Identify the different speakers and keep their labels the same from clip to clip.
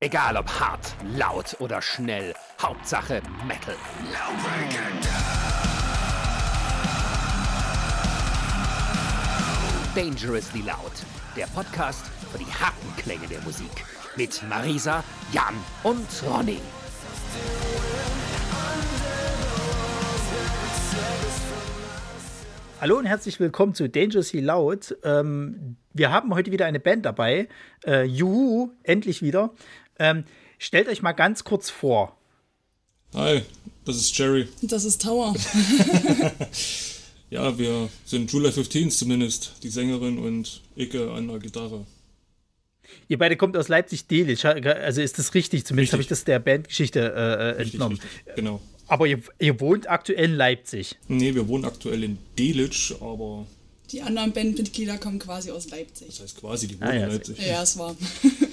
Speaker 1: Egal ob hart, laut oder schnell, Hauptsache Metal. Dangerously Loud, der Podcast für die harten Klänge der Musik. Mit Marisa, Jan und Ronny.
Speaker 2: Hallo und herzlich willkommen zu Dangerously Loud. Ähm, wir haben heute wieder eine Band dabei. Äh, juhu, endlich wieder. Ähm, stellt euch mal ganz kurz vor.
Speaker 3: Hi, das ist Jerry.
Speaker 4: Das ist Tower.
Speaker 3: ja, wir sind July 15 zumindest, die Sängerin und Icke an der Gitarre.
Speaker 2: Ihr beide kommt aus Leipzig-Delitzsch, also ist das richtig? Zumindest habe ich das der Bandgeschichte äh, richtig, entnommen. Richtig,
Speaker 3: genau.
Speaker 2: Aber ihr, ihr, wohnt aktuell in Leipzig?
Speaker 3: Nee, wir wohnen aktuell in Delitzsch, aber.
Speaker 4: Die anderen Bandmitglieder kommen quasi aus Leipzig.
Speaker 3: Das heißt quasi, die wohnen
Speaker 2: ah, ja,
Speaker 3: in Leipzig.
Speaker 4: Ja, es war.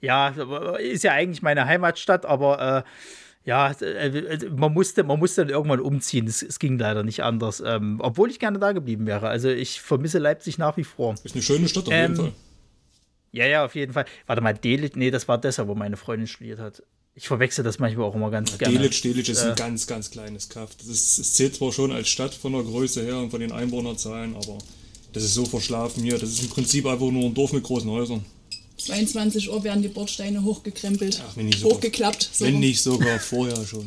Speaker 2: ja, ist ja eigentlich meine Heimatstadt, aber. Äh, ja, äh, man musste, man musste dann irgendwann umziehen. Es, es ging leider nicht anders. Ähm, obwohl ich gerne da geblieben wäre. Also ich vermisse Leipzig nach wie vor.
Speaker 3: Ist eine schöne Stadt auf ähm, jeden Fall.
Speaker 2: Ja, ja, auf jeden Fall. Warte mal, Delitzsch, nee, das war deshalb, wo meine Freundin studiert hat. Ich verwechsel das manchmal auch immer ganz ja, gerne.
Speaker 3: Delitzsch, Delitzsch ist äh, ein ganz, ganz kleines Kaff. Das, ist, das zählt zwar schon als Stadt von der Größe her und von den Einwohnerzahlen, aber das ist so verschlafen hier. Das ist im Prinzip einfach nur ein Dorf mit großen Häusern.
Speaker 4: 22 Uhr werden die Bordsteine hochgekrempelt,
Speaker 3: Ach, wenn nicht sogar,
Speaker 4: hochgeklappt.
Speaker 3: So. Wenn nicht sogar vorher schon.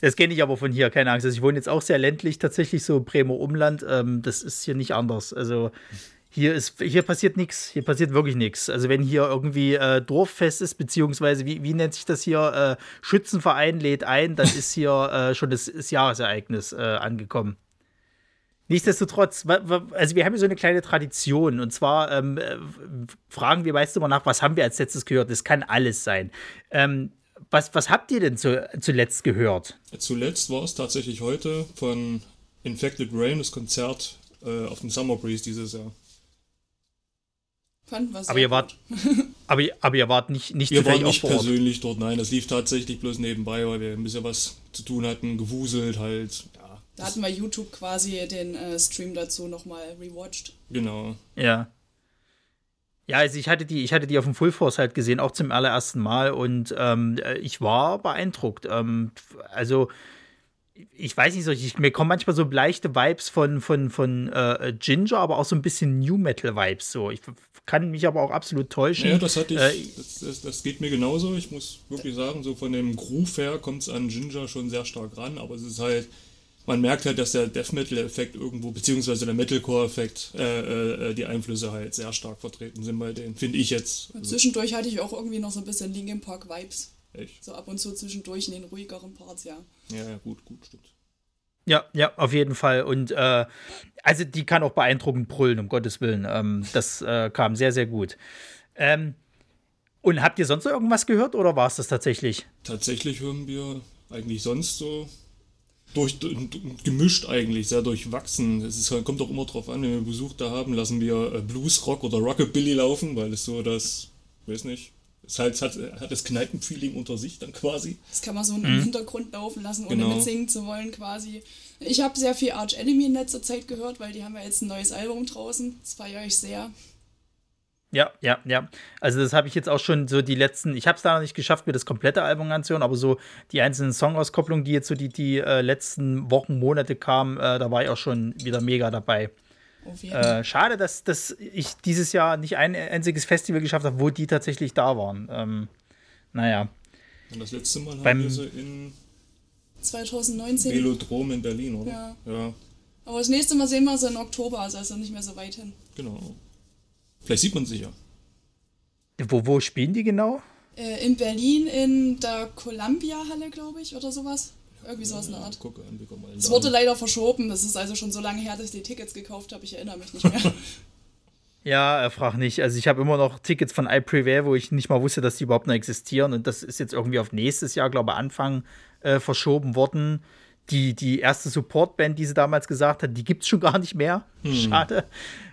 Speaker 2: Das kenne ich aber von hier, keine Angst. Also ich wohne jetzt auch sehr ländlich, tatsächlich so Bremer Umland. Ähm, das ist hier nicht anders. Also hier, ist, hier passiert nichts. Hier passiert wirklich nichts. Also, wenn hier irgendwie äh, Dorffest ist, beziehungsweise, wie, wie nennt sich das hier? Äh, Schützenverein lädt ein, dann ist hier äh, schon das, das Jahresereignis äh, angekommen. Nichtsdestotrotz, also wir haben hier so eine kleine Tradition und zwar ähm, äh, fragen wir meist immer nach, was haben wir als letztes gehört? Das kann alles sein. Ähm, was, was habt ihr denn zu, zuletzt gehört?
Speaker 3: Zuletzt war es tatsächlich heute von Infected Rain, das Konzert äh, auf dem Summer Breeze dieses Jahr.
Speaker 4: Fanden wir
Speaker 2: aber ihr wart, aber, aber ihr wart nicht, nicht
Speaker 3: Wir waren nicht persönlich dort, nein, das lief tatsächlich bloß nebenbei, weil wir ein bisschen was zu tun hatten, gewuselt halt.
Speaker 4: Da hatten wir YouTube quasi den äh, Stream dazu nochmal rewatcht.
Speaker 3: Genau.
Speaker 2: Ja. Ja, also ich hatte die, ich hatte die auf dem Full Force halt gesehen, auch zum allerersten Mal und ähm, ich war beeindruckt. Ähm, also ich weiß nicht so, ich, mir kommen manchmal so leichte Vibes von, von, von äh, Ginger, aber auch so ein bisschen New Metal Vibes. So. Ich kann mich aber auch absolut täuschen.
Speaker 3: Ja, das hatte ich, äh, das, das, das, geht mir genauso. Ich muss wirklich sagen, so von dem Groove her kommt es an Ginger schon sehr stark ran, aber es ist halt, man merkt halt, dass der Death Metal-Effekt irgendwo, beziehungsweise der Metalcore-Effekt, äh, äh, die Einflüsse halt sehr stark vertreten sind bei denen, finde ich jetzt.
Speaker 4: Also. Zwischendurch hatte ich auch irgendwie noch so ein bisschen Linkin Park Vibes. Echt? So ab und zu zwischendurch in den ruhigeren Parts, ja.
Speaker 3: Ja, ja, gut, gut, stimmt.
Speaker 2: Ja, ja, auf jeden Fall. Und äh, also die kann auch beeindruckend brüllen, um Gottes Willen. Ähm, das äh, kam sehr, sehr gut. Ähm, und habt ihr sonst noch irgendwas gehört oder war es das tatsächlich?
Speaker 3: Tatsächlich hören wir eigentlich sonst so durch, gemischt eigentlich, sehr durchwachsen. Es ist, kommt auch immer drauf an, wenn wir Besuch da haben, lassen wir äh, Blues, Rock oder Rockabilly laufen, weil es so das, weiß nicht, es halt, hat, hat das Kneipenfeeling unter sich dann quasi.
Speaker 4: Das kann man so mhm. im Hintergrund laufen lassen, ohne genau. mitsingen zu wollen quasi. Ich habe sehr viel Arch Enemy in letzter Zeit gehört, weil die haben ja jetzt ein neues Album draußen. Das feiere ich sehr.
Speaker 2: Ja, ja, ja. Also das habe ich jetzt auch schon so die letzten, ich habe es da noch nicht geschafft, mir das komplette Album anzuhören, aber so die einzelnen Songauskopplungen, die jetzt so die, die äh, letzten Wochen, Monate kamen, äh, da war ich auch schon wieder mega dabei. Äh, schade, dass, dass ich dieses Jahr nicht ein einziges Festival geschafft habe, wo die tatsächlich da waren. Ähm, naja.
Speaker 3: Und das letzte Mal Beim haben wir sie in
Speaker 4: 2019.
Speaker 3: Velodrom in Berlin, oder?
Speaker 4: Ja.
Speaker 3: ja.
Speaker 4: Aber das nächste Mal sehen wir sie im Oktober, also ist nicht mehr so weit hin.
Speaker 3: Genau. Vielleicht sieht man sie ja.
Speaker 2: Wo, wo spielen die genau?
Speaker 4: Äh, in Berlin in der Columbia-Halle, glaube ich, oder sowas. Irgendwie sowas in der Art.
Speaker 3: Gucke
Speaker 4: es wurde leider verschoben. Das ist also schon so lange her, dass ich die Tickets gekauft habe. Ich erinnere mich nicht mehr.
Speaker 2: Ja, frag nicht. Also ich habe immer noch Tickets von iPrevail, wo ich nicht mal wusste, dass die überhaupt noch existieren. Und das ist jetzt irgendwie auf nächstes Jahr, glaube ich, Anfang äh, verschoben worden. Die, die erste Supportband, die sie damals gesagt hat, die gibt es schon gar nicht mehr. Hm. Schade.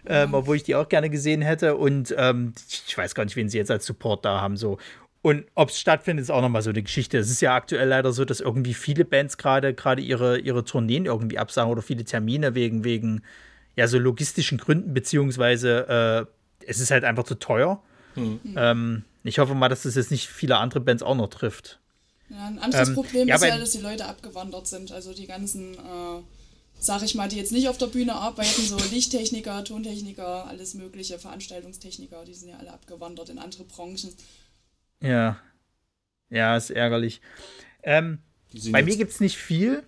Speaker 2: Ähm, obwohl ich die auch gerne gesehen hätte. Und ähm, ich weiß gar nicht, wen sie jetzt als Support da haben. So. Und ob es stattfindet, ist auch nochmal so eine Geschichte. Es ist ja aktuell leider so, dass irgendwie viele Bands gerade gerade ihre, ihre Tourneen irgendwie absagen oder viele Termine wegen, wegen ja, so logistischen Gründen, beziehungsweise äh, es ist halt einfach zu teuer. Mhm. Ähm, Ich hoffe mal, dass das jetzt nicht viele andere Bands auch noch trifft.
Speaker 4: Ja, ein anderes ähm, Problem ja, ist ja, dass die Leute abgewandert sind. Also die ganzen, äh, sag ich mal, die jetzt nicht auf der Bühne arbeiten, so Lichttechniker, Tontechniker, alles mögliche, Veranstaltungstechniker, die sind ja alle abgewandert in andere Branchen.
Speaker 2: Ja. Ja, ist ärgerlich. Ähm, bei mir gibt es nicht viel.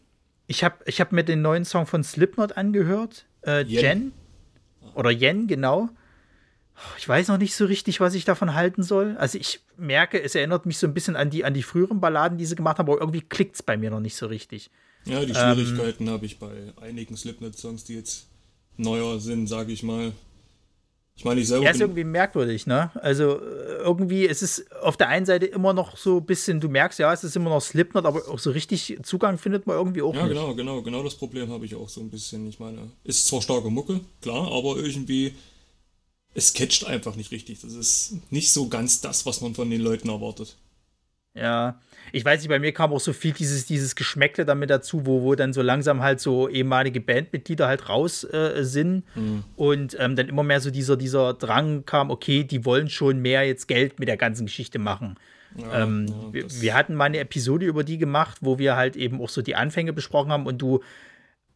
Speaker 2: Ich habe ich hab mir den neuen Song von Slipknot angehört. Äh, Jen. Oder Yen, genau. Ich weiß noch nicht so richtig, was ich davon halten soll. Also ich merke, es erinnert mich so ein bisschen an die, an die früheren Balladen, die sie gemacht haben, aber irgendwie klickt es bei mir noch nicht so richtig.
Speaker 3: Ja, die Schwierigkeiten ähm, habe ich bei einigen Slipknot-Songs, die jetzt neuer sind, sage ich mal.
Speaker 2: Ich meine, ich selber. Er ist irgendwie merkwürdig, ne? Also äh, irgendwie, es ist auf der einen Seite immer noch so ein bisschen, du merkst, ja, es ist immer noch Slipknot, aber auch so richtig Zugang findet man irgendwie auch
Speaker 3: ja,
Speaker 2: nicht.
Speaker 3: Ja, genau, genau, genau das Problem habe ich auch so ein bisschen. Ich meine, ist zwar starke Mucke, klar, aber irgendwie es catcht einfach nicht richtig. Das ist nicht so ganz das, was man von den Leuten erwartet.
Speaker 2: Ja, ich weiß nicht, bei mir kam auch so viel dieses, dieses Geschmäckle damit dazu, wo, wo dann so langsam halt so ehemalige Bandmitglieder halt raus äh, sind mhm. und ähm, dann immer mehr so dieser, dieser Drang kam, okay, die wollen schon mehr jetzt Geld mit der ganzen Geschichte machen. Ja, ähm, ja, wir, wir, hatten mal eine Episode über die gemacht, wo wir halt eben auch so die Anfänge besprochen haben und du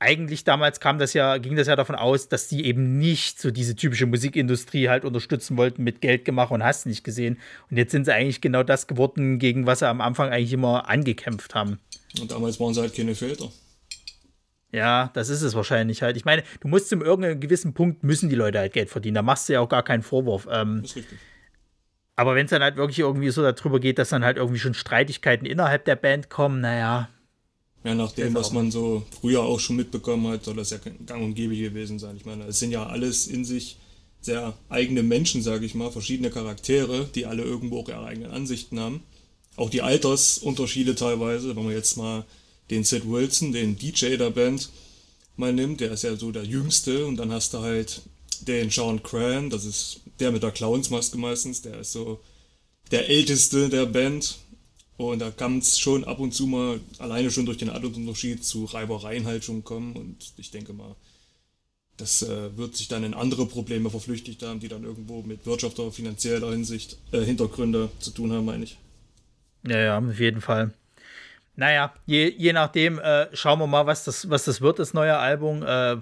Speaker 2: eigentlich damals kam das ja, ging das ja davon aus, dass die eben nicht so diese typische Musikindustrie halt unterstützen wollten mit Geldgemacht und hast nicht gesehen. Und jetzt sind sie eigentlich genau das geworden, gegen was sie am Anfang eigentlich immer angekämpft haben.
Speaker 3: Und damals waren sie halt keine Filter.
Speaker 2: Ja, das ist es wahrscheinlich halt. Ich meine, du musst zum irgendeinem gewissen Punkt müssen die Leute halt Geld verdienen. Da machst du ja auch gar keinen Vorwurf. Ähm, das ist richtig. Aber wenn es dann halt wirklich irgendwie so darüber geht, dass dann halt irgendwie schon Streitigkeiten innerhalb der Band kommen, naja,
Speaker 3: ja, nach dem, was man so früher auch schon mitbekommen hat, soll das ja gang und gäbe gewesen sein. Ich meine, es sind ja alles in sich sehr eigene Menschen, sage ich mal, verschiedene Charaktere, die alle irgendwo auch ihre eigenen Ansichten haben. Auch die Altersunterschiede teilweise, wenn man jetzt mal den Sid Wilson, den DJ der Band, mal nimmt, der ist ja so der Jüngste und dann hast du halt den Sean Cran, das ist der mit der Clownsmaske meistens, der ist so der Älteste der Band und da kann es schon ab und zu mal alleine schon durch den Altersunterschied zu Reibereien halt schon kommen. Und ich denke mal, das äh, wird sich dann in andere Probleme verflüchtigt haben, die dann irgendwo mit Wirtschaft oder finanzieller Hinsicht äh, Hintergründe zu tun haben, meine ich.
Speaker 2: Ja, ja, auf jeden Fall. Naja, je, je nachdem, äh, schauen wir mal, was das, was das wird, das neue Album. Äh,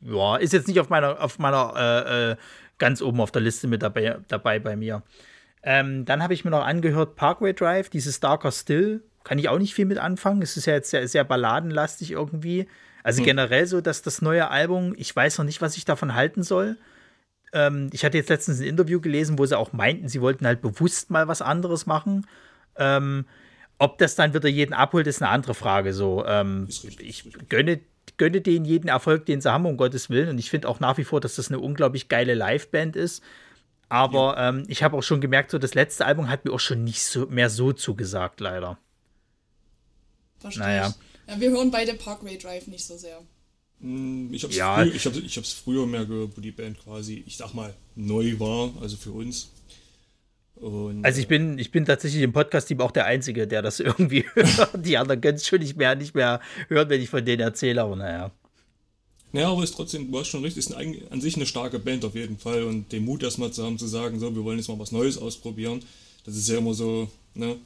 Speaker 2: ja, ist jetzt nicht auf meiner, auf meiner äh, äh, ganz oben auf der Liste mit dabei, dabei bei mir. Ähm, dann habe ich mir noch angehört Parkway Drive, dieses Darker Still. Kann ich auch nicht viel mit anfangen. Es ist ja jetzt sehr, sehr balladenlastig irgendwie. Also hm. generell so, dass das neue Album, ich weiß noch nicht, was ich davon halten soll. Ähm, ich hatte jetzt letztens ein Interview gelesen, wo sie auch meinten, sie wollten halt bewusst mal was anderes machen. Ähm, ob das dann wieder jeden abholt, ist eine andere Frage. So, ähm, ich gönne, gönne denen jeden Erfolg, den sie haben, um Gottes Willen. Und ich finde auch nach wie vor, dass das eine unglaublich geile Liveband ist. Aber ja. ähm, ich habe auch schon gemerkt, so das letzte Album hat mir auch schon nicht so mehr so zugesagt, leider.
Speaker 4: Verstehe naja. Ja, wir hören beide Parkway Drive nicht so sehr.
Speaker 3: Hm, ich habe es ja. früh, ich hab, ich früher mehr gehört, wo die Band quasi, ich sag mal, neu war, also für uns.
Speaker 2: Und, also ich bin, ich bin tatsächlich im Podcast-Team auch der Einzige, der das irgendwie hört. Die anderen können es schon nicht mehr, nicht mehr hören, wenn ich von denen erzähle, aber naja.
Speaker 3: Ja, aber ist trotzdem, du hast schon recht, ist ein, an sich eine starke Band auf jeden Fall und den Mut erstmal zu haben, zu sagen, so, wir wollen jetzt mal was Neues ausprobieren, das ist ja immer so, ne?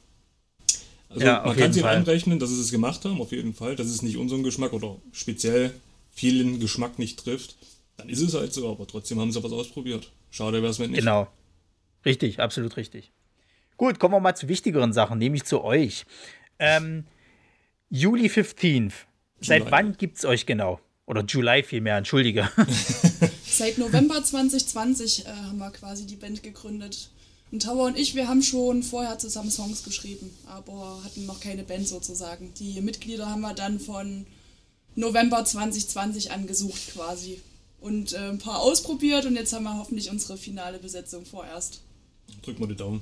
Speaker 3: Also ja, man kann sich anrechnen, dass sie es gemacht haben, auf jeden Fall, dass es nicht unseren Geschmack oder speziell vielen Geschmack nicht trifft, dann ist es halt so, aber trotzdem haben sie was ausprobiert. Schade wäre es, wenn nicht.
Speaker 2: Genau. Richtig, absolut richtig. Gut, kommen wir mal zu wichtigeren Sachen, nämlich zu euch. Ähm, Juli 15th. Seit wann gibt es euch genau? Oder July vielmehr, entschuldige.
Speaker 4: Seit November 2020 äh, haben wir quasi die Band gegründet. Und Tower und ich, wir haben schon vorher zusammen Songs geschrieben, aber hatten noch keine Band sozusagen. Die Mitglieder haben wir dann von November 2020 angesucht quasi. Und äh, ein paar ausprobiert und jetzt haben wir hoffentlich unsere finale Besetzung vorerst.
Speaker 3: Drück mal die Daumen.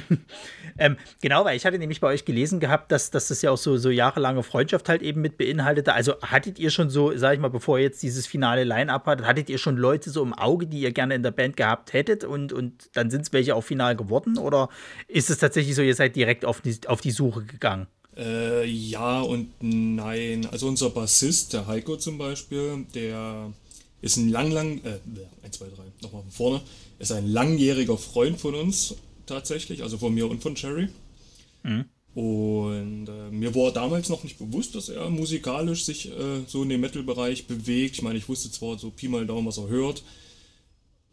Speaker 2: ähm, genau, weil ich hatte nämlich bei euch gelesen gehabt, dass, dass das ja auch so, so jahrelange Freundschaft halt eben mit beinhaltete. Also hattet ihr schon so, sag ich mal, bevor ihr jetzt dieses finale Line-Up hattet, hattet ihr schon Leute so im Auge, die ihr gerne in der Band gehabt hättet und, und dann sind es welche auch final geworden? Oder ist es tatsächlich so, ihr seid direkt auf die, auf die Suche gegangen?
Speaker 3: Äh, ja und nein. Also unser Bassist, der Heiko zum Beispiel, der ist ein lang, lang, äh, 1, 2, 3, nochmal von vorne, ist ein langjähriger Freund von uns tatsächlich, also von mir und von Cherry. Mhm. Und äh, mir war damals noch nicht bewusst, dass er musikalisch sich äh, so in dem Metal-Bereich bewegt. Ich meine, ich wusste zwar so Pi mal Daumen, was er hört,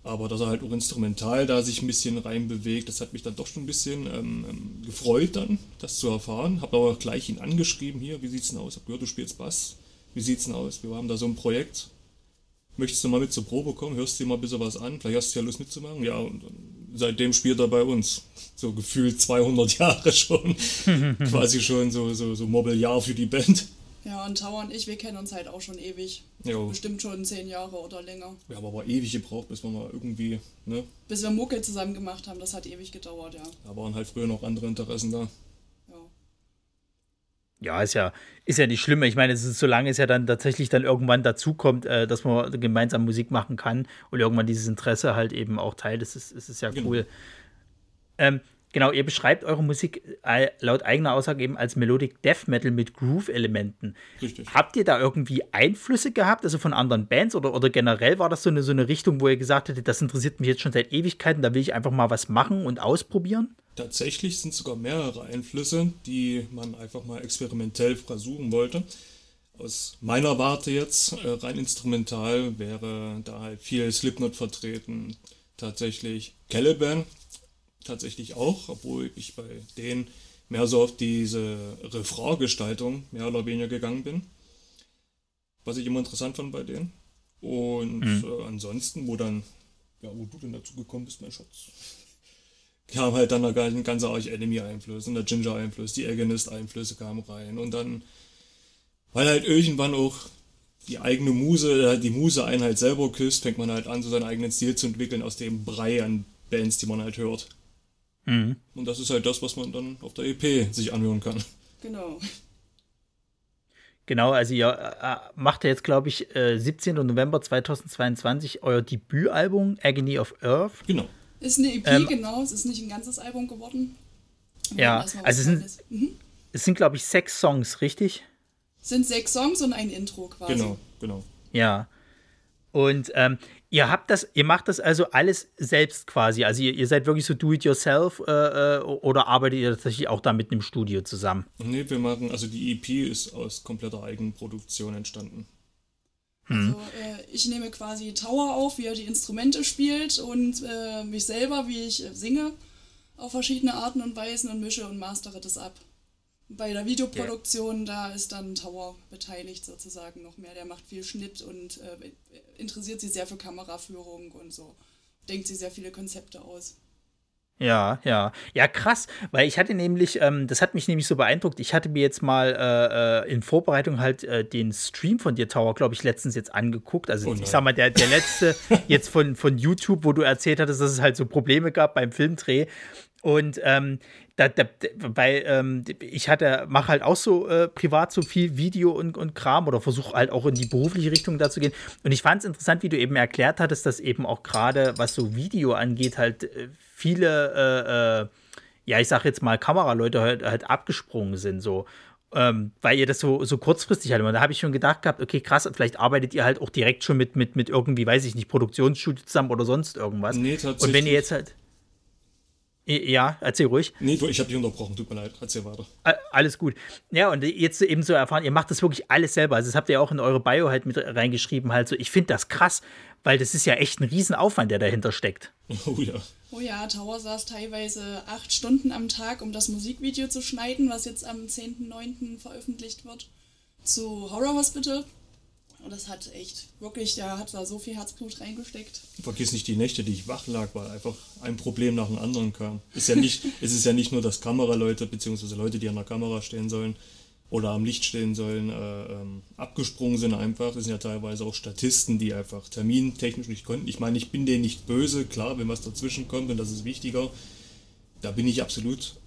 Speaker 3: aber dass er halt auch instrumental da sich ein bisschen reinbewegt, das hat mich dann doch schon ein bisschen ähm, ähm gefreut dann, das zu erfahren. Hab aber gleich ihn angeschrieben, hier, wie sieht's denn aus? Hab gehört, du spielst Bass. Wie sieht's denn aus? Wir haben da so ein Projekt. Möchtest du mal mit zur Probe kommen? Hörst dir mal ein bisschen was an? Vielleicht hast du ja Lust mitzumachen? Ja, und seitdem spielt er bei uns. So gefühlt 200 Jahre schon. Quasi schon so, so, so Mobiliar für die Band.
Speaker 4: Ja, und Tower und ich, wir kennen uns halt auch schon ewig. Jo. Bestimmt schon zehn Jahre oder länger.
Speaker 3: Wir haben aber ewig gebraucht, bis wir mal irgendwie, ne?
Speaker 4: Bis wir Mucke zusammen gemacht haben, das hat ewig gedauert, ja.
Speaker 3: Da waren halt früher noch andere Interessen da.
Speaker 2: Ja. Ist ja, ist ja nicht schlimm. Ich meine, es ist, solange es ja dann tatsächlich dann irgendwann dazukommt, äh, dass man gemeinsam Musik machen kann und irgendwann dieses Interesse halt eben auch teilt, ist, ist, ist ja genau. cool. Ähm, Genau, ihr beschreibt eure Musik äh, laut eigener Aussage eben als Melodic Death Metal mit Groove-Elementen. Richtig. Habt ihr da irgendwie Einflüsse gehabt, also von anderen Bands oder, oder generell war das so eine, so eine Richtung, wo ihr gesagt hättet, das interessiert mich jetzt schon seit Ewigkeiten, da will ich einfach mal was machen und ausprobieren?
Speaker 3: Tatsächlich sind sogar mehrere Einflüsse, die man einfach mal experimentell versuchen wollte. Aus meiner Warte jetzt, äh, rein instrumental, wäre da halt viel Slipknot vertreten. Tatsächlich Caliban, tatsächlich auch, obwohl ich bei denen mehr so auf diese Refrain-Gestaltung mehr oder weniger gegangen bin. Was ich immer interessant fand bei denen. Und mhm. äh, ansonsten, wo dann, ja, wo du denn dazu gekommen bist, mein Schatz, kam halt dann eine ganze Arch Enemy-Einfluss und der Ginger-Einfluss, die Agonist-Einflüsse kamen rein. Und dann, weil halt irgendwann auch die eigene Muse, äh, die Muse einen halt selber küsst, fängt man halt an, so seinen eigenen Stil zu entwickeln aus dem Brei an Bands, die man halt hört. Mhm. Und das ist halt das, was man dann auf der EP sich anhören kann.
Speaker 4: Genau.
Speaker 2: Genau, also ihr äh, macht ja jetzt, glaube ich, äh, 17. November 2022 euer Debütalbum Agony of Earth.
Speaker 3: Genau.
Speaker 4: Ist eine EP, ähm, genau. Es ist nicht ein ganzes Album geworden.
Speaker 2: Ja, also es sind, mhm. es sind, glaube ich, sechs Songs, richtig?
Speaker 4: Es sind sechs Songs und ein Intro quasi.
Speaker 3: Genau, genau.
Speaker 2: Ja. Und ähm, Ihr habt das, ihr macht das also alles selbst quasi. Also ihr, ihr seid wirklich so do-it-yourself äh, äh oder arbeitet ihr tatsächlich auch da mit einem Studio zusammen?
Speaker 3: Nee, wir machen, also die EP ist aus kompletter Eigenproduktion entstanden.
Speaker 4: Also äh, ich nehme quasi Tower auf, wie er die Instrumente spielt und äh, mich selber, wie ich äh, singe, auf verschiedene Arten und Weisen und mische und mastere das ab. Bei der Videoproduktion, yeah. da ist dann Tower beteiligt sozusagen noch mehr. Der macht viel Schnitt und äh, interessiert sich sehr für Kameraführung und so. Denkt sich sehr viele Konzepte aus.
Speaker 2: Ja, ja. Ja, krass, weil ich hatte nämlich, ähm, das hat mich nämlich so beeindruckt, ich hatte mir jetzt mal äh, äh in Vorbereitung halt äh, den Stream von dir, Tower, glaube ich, letztens jetzt angeguckt. Also oh ich sag mal, der, der letzte jetzt von, von YouTube, wo du erzählt hattest, dass es halt so Probleme gab beim Filmdreh. Und ähm, da, da, weil ähm, ich hatte, mache halt auch so äh, privat so viel Video und, und Kram oder versuche halt auch in die berufliche Richtung da zu gehen. Und ich fand es interessant, wie du eben erklärt hattest, dass eben auch gerade, was so Video angeht, halt äh, viele, äh, äh, ja, ich sag jetzt mal, Kameraleute halt, halt abgesprungen sind, so. Ähm, weil ihr das so, so kurzfristig halt immer. Da habe ich schon gedacht gehabt, okay, krass, vielleicht arbeitet ihr halt auch direkt schon mit, mit, mit irgendwie, weiß ich nicht, Produktionsstudio zusammen oder sonst irgendwas. Nee, tatsächlich. Und wenn ihr jetzt halt. Ja, erzähl ruhig.
Speaker 3: Nee, ich habe dich unterbrochen, tut mir leid, erzähl weiter.
Speaker 2: Alles gut. Ja, und jetzt eben so erfahren, ihr macht das wirklich alles selber. Also das habt ihr auch in eure Bio halt mit reingeschrieben, halt so, ich finde das krass, weil das ist ja echt ein Riesenaufwand, der dahinter steckt.
Speaker 3: Oh ja.
Speaker 4: Oh ja, Tower saß teilweise acht Stunden am Tag, um das Musikvideo zu schneiden, was jetzt am 10.9. veröffentlicht wird, zu Horror Hospital. Und das hat echt, wirklich, der hat da so viel Herzblut reingesteckt.
Speaker 3: Vergiss nicht die Nächte, die ich wach lag, weil einfach ein Problem nach dem anderen kam. Ist ja nicht, es ist ja nicht nur, dass Kameraleute, beziehungsweise Leute, die an der Kamera stehen sollen oder am Licht stehen sollen, äh, ähm, abgesprungen sind einfach. Es sind ja teilweise auch Statisten, die einfach termintechnisch nicht konnten. Ich meine, ich bin denen nicht böse, klar, wenn was dazwischen kommt und das ist wichtiger. Da bin ich absolut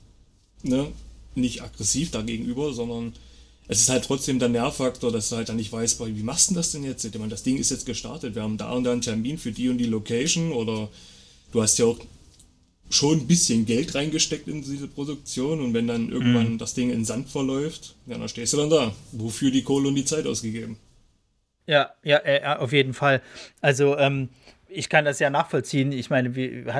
Speaker 3: ne, nicht aggressiv dagegenüber, sondern es ist halt trotzdem der Nervfaktor, dass du halt dann nicht weißt, wie machst du das denn jetzt? Ich meine, das Ding ist jetzt gestartet, wir haben da und da einen Termin für die und die Location oder du hast ja auch schon ein bisschen Geld reingesteckt in diese Produktion und wenn dann irgendwann mhm. das Ding in Sand verläuft, ja, dann stehst du dann da. Wofür die Kohle und die Zeit ausgegeben?
Speaker 2: Ja, ja, ja, auf jeden Fall. Also, ähm, ich kann das ja nachvollziehen. Ich meine,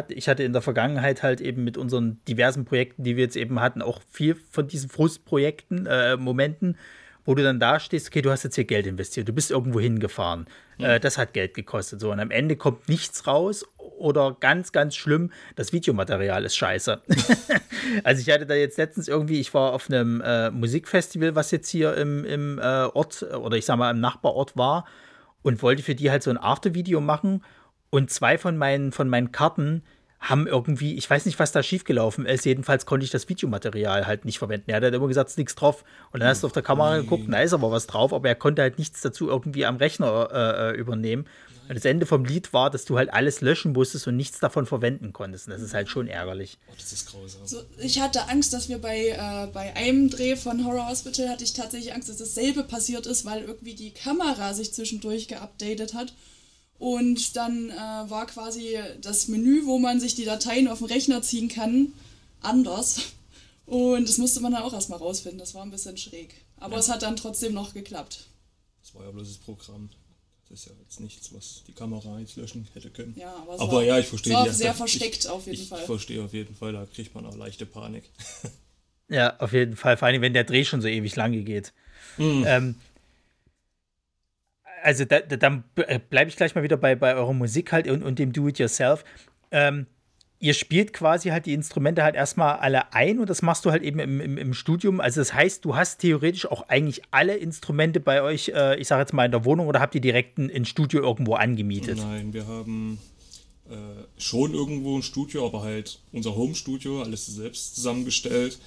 Speaker 2: ich hatte in der Vergangenheit halt eben mit unseren diversen Projekten, die wir jetzt eben hatten, auch viel von diesen Frustprojekten, äh, Momenten, wo du dann da stehst, okay, du hast jetzt hier Geld investiert, du bist irgendwo hingefahren. Mhm. Äh, das hat Geld gekostet. So, und am Ende kommt nichts raus oder ganz, ganz schlimm, das Videomaterial ist scheiße. also ich hatte da jetzt letztens irgendwie, ich war auf einem äh, Musikfestival, was jetzt hier im, im äh, Ort oder ich sag mal im Nachbarort war und wollte für die halt so ein After-Video machen und zwei von meinen, von meinen Karten haben irgendwie, ich weiß nicht, was da schiefgelaufen ist, jedenfalls konnte ich das Videomaterial halt nicht verwenden. Er hat immer gesagt, es ist nichts drauf. Und dann hast du auf der Kamera Nein. geguckt, da ist aber was drauf, aber er konnte halt nichts dazu irgendwie am Rechner äh, äh übernehmen. Und das Ende vom Lied war, dass du halt alles löschen musstest und nichts davon verwenden konntest. Und das ist halt schon ärgerlich.
Speaker 3: Oh, das ist grausam.
Speaker 4: So, ich hatte Angst, dass wir bei, äh, bei einem Dreh von Horror Hospital hatte ich tatsächlich Angst, dass dasselbe passiert ist, weil irgendwie die Kamera sich zwischendurch geupdatet hat und dann äh, war quasi das Menü, wo man sich die Dateien auf den Rechner ziehen kann, anders. Und das musste man dann auch erstmal rausfinden. Das war ein bisschen schräg. Aber ja. es hat dann trotzdem noch geklappt.
Speaker 3: Das war ja bloß das Programm. Das ist ja jetzt nichts, was die Kamera jetzt löschen hätte können.
Speaker 4: Ja, aber,
Speaker 3: aber war, ja, ich verstehe.
Speaker 4: Es war sehr versteckt
Speaker 3: ich,
Speaker 4: auf jeden
Speaker 3: ich
Speaker 4: Fall.
Speaker 3: Ich verstehe auf jeden Fall, da kriegt man auch leichte Panik.
Speaker 2: ja, auf jeden Fall. Vor allem, wenn der Dreh schon so ewig lange geht. Mhm. Ähm, also da, da, dann äh, bleibe ich gleich mal wieder bei, bei eurer Musik halt und, und dem Do-It-Yourself. Ähm, ihr spielt quasi halt die Instrumente halt erstmal alle ein und das machst du halt eben im, im, im Studium. Also das heißt, du hast theoretisch auch eigentlich alle Instrumente bei euch, äh, ich sage jetzt mal in der Wohnung oder habt ihr direkt ein, ein Studio irgendwo angemietet?
Speaker 3: Nein, wir haben äh, schon irgendwo ein Studio, aber halt unser Home-Studio, alles selbst zusammengestellt.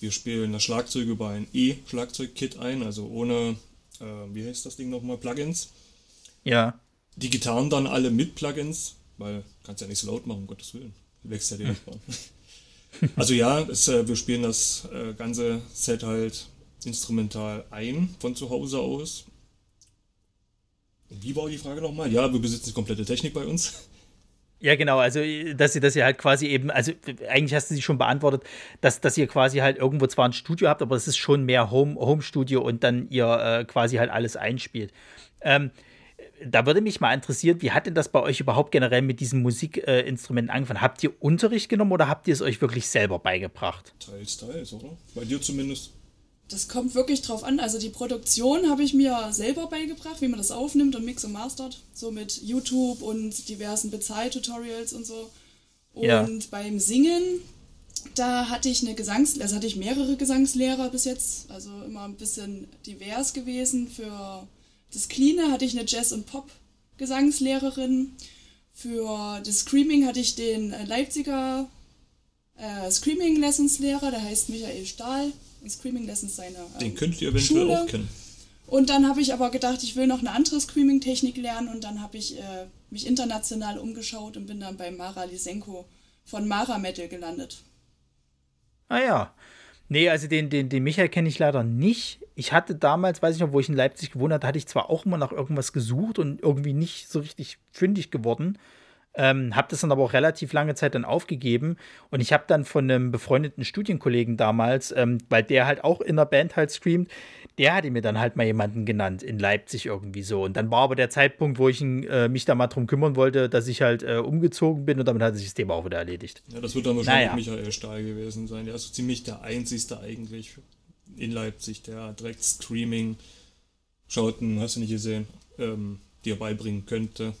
Speaker 3: Wir spielen das Schlagzeug über ein E-Schlagzeug-Kit ein, also ohne äh, wie heißt das Ding nochmal, Plugins.
Speaker 2: Ja.
Speaker 3: Die Gitarren dann alle mit Plugins, weil kannst ja nicht so laut machen, um Gottes Willen. Wächst ja die Nachbarn. also ja, es, äh, wir spielen das äh, ganze Set halt instrumental ein von zu Hause aus. Wie war die Frage nochmal? Ja, wir besitzen die komplette Technik bei uns.
Speaker 2: Ja, genau, also dass ihr, dass ihr halt quasi eben, also eigentlich hast du sie schon beantwortet, dass, dass ihr quasi halt irgendwo zwar ein Studio habt, aber es ist schon mehr Home, Home Studio und dann ihr äh, quasi halt alles einspielt. Ähm, da würde mich mal interessieren, wie hat denn das bei euch überhaupt generell mit diesen Musikinstrumenten äh, angefangen? Habt ihr Unterricht genommen oder habt ihr es euch wirklich selber beigebracht?
Speaker 3: Teils, teils, oder? Bei dir zumindest.
Speaker 4: Das kommt wirklich drauf an. Also die Produktion habe ich mir selber beigebracht, wie man das aufnimmt und mix und mastert. So mit YouTube und diversen Bezahltutorials und so. Und ja. beim Singen, da hatte ich eine Gesangs also hatte ich mehrere Gesangslehrer bis jetzt. Also immer ein bisschen divers gewesen. Für das Cleane hatte ich eine Jazz- und Pop-Gesangslehrerin. Für das Screaming hatte ich den Leipziger äh, Screaming Lessons Lehrer, der heißt Michael Stahl. Screaming Lessons seine. Ähm,
Speaker 3: Den könnt ihr eventuell Schule. auch kennen.
Speaker 4: Und dann habe ich aber gedacht, ich will noch eine andere Screaming-Technik lernen und dann habe ich äh, mich international umgeschaut und bin dann bei Mara Lisenko von Mara Metal gelandet.
Speaker 2: Ah ja. Nee, also den, den, den Michael kenne ich leider nicht. Ich hatte damals, weiß ich noch, wo ich in Leipzig gewohnt hatte, hatte ich zwar auch immer nach irgendwas gesucht und irgendwie nicht so richtig fündig geworden. Ähm, habe das dann aber auch relativ lange Zeit dann aufgegeben und ich habe dann von einem befreundeten Studienkollegen damals, ähm, weil der halt auch in der Band halt streamt, der hatte mir dann halt mal jemanden genannt in Leipzig irgendwie so. Und dann war aber der Zeitpunkt, wo ich äh, mich da mal drum kümmern wollte, dass ich halt äh, umgezogen bin und damit hat sich das Thema auch wieder erledigt.
Speaker 3: Ja, das wird dann wahrscheinlich naja. Michael Stahl gewesen sein. Der ist so ziemlich der einzigste eigentlich in Leipzig, der direkt Streaming schauten, hast du nicht gesehen, ähm, dir beibringen könnte.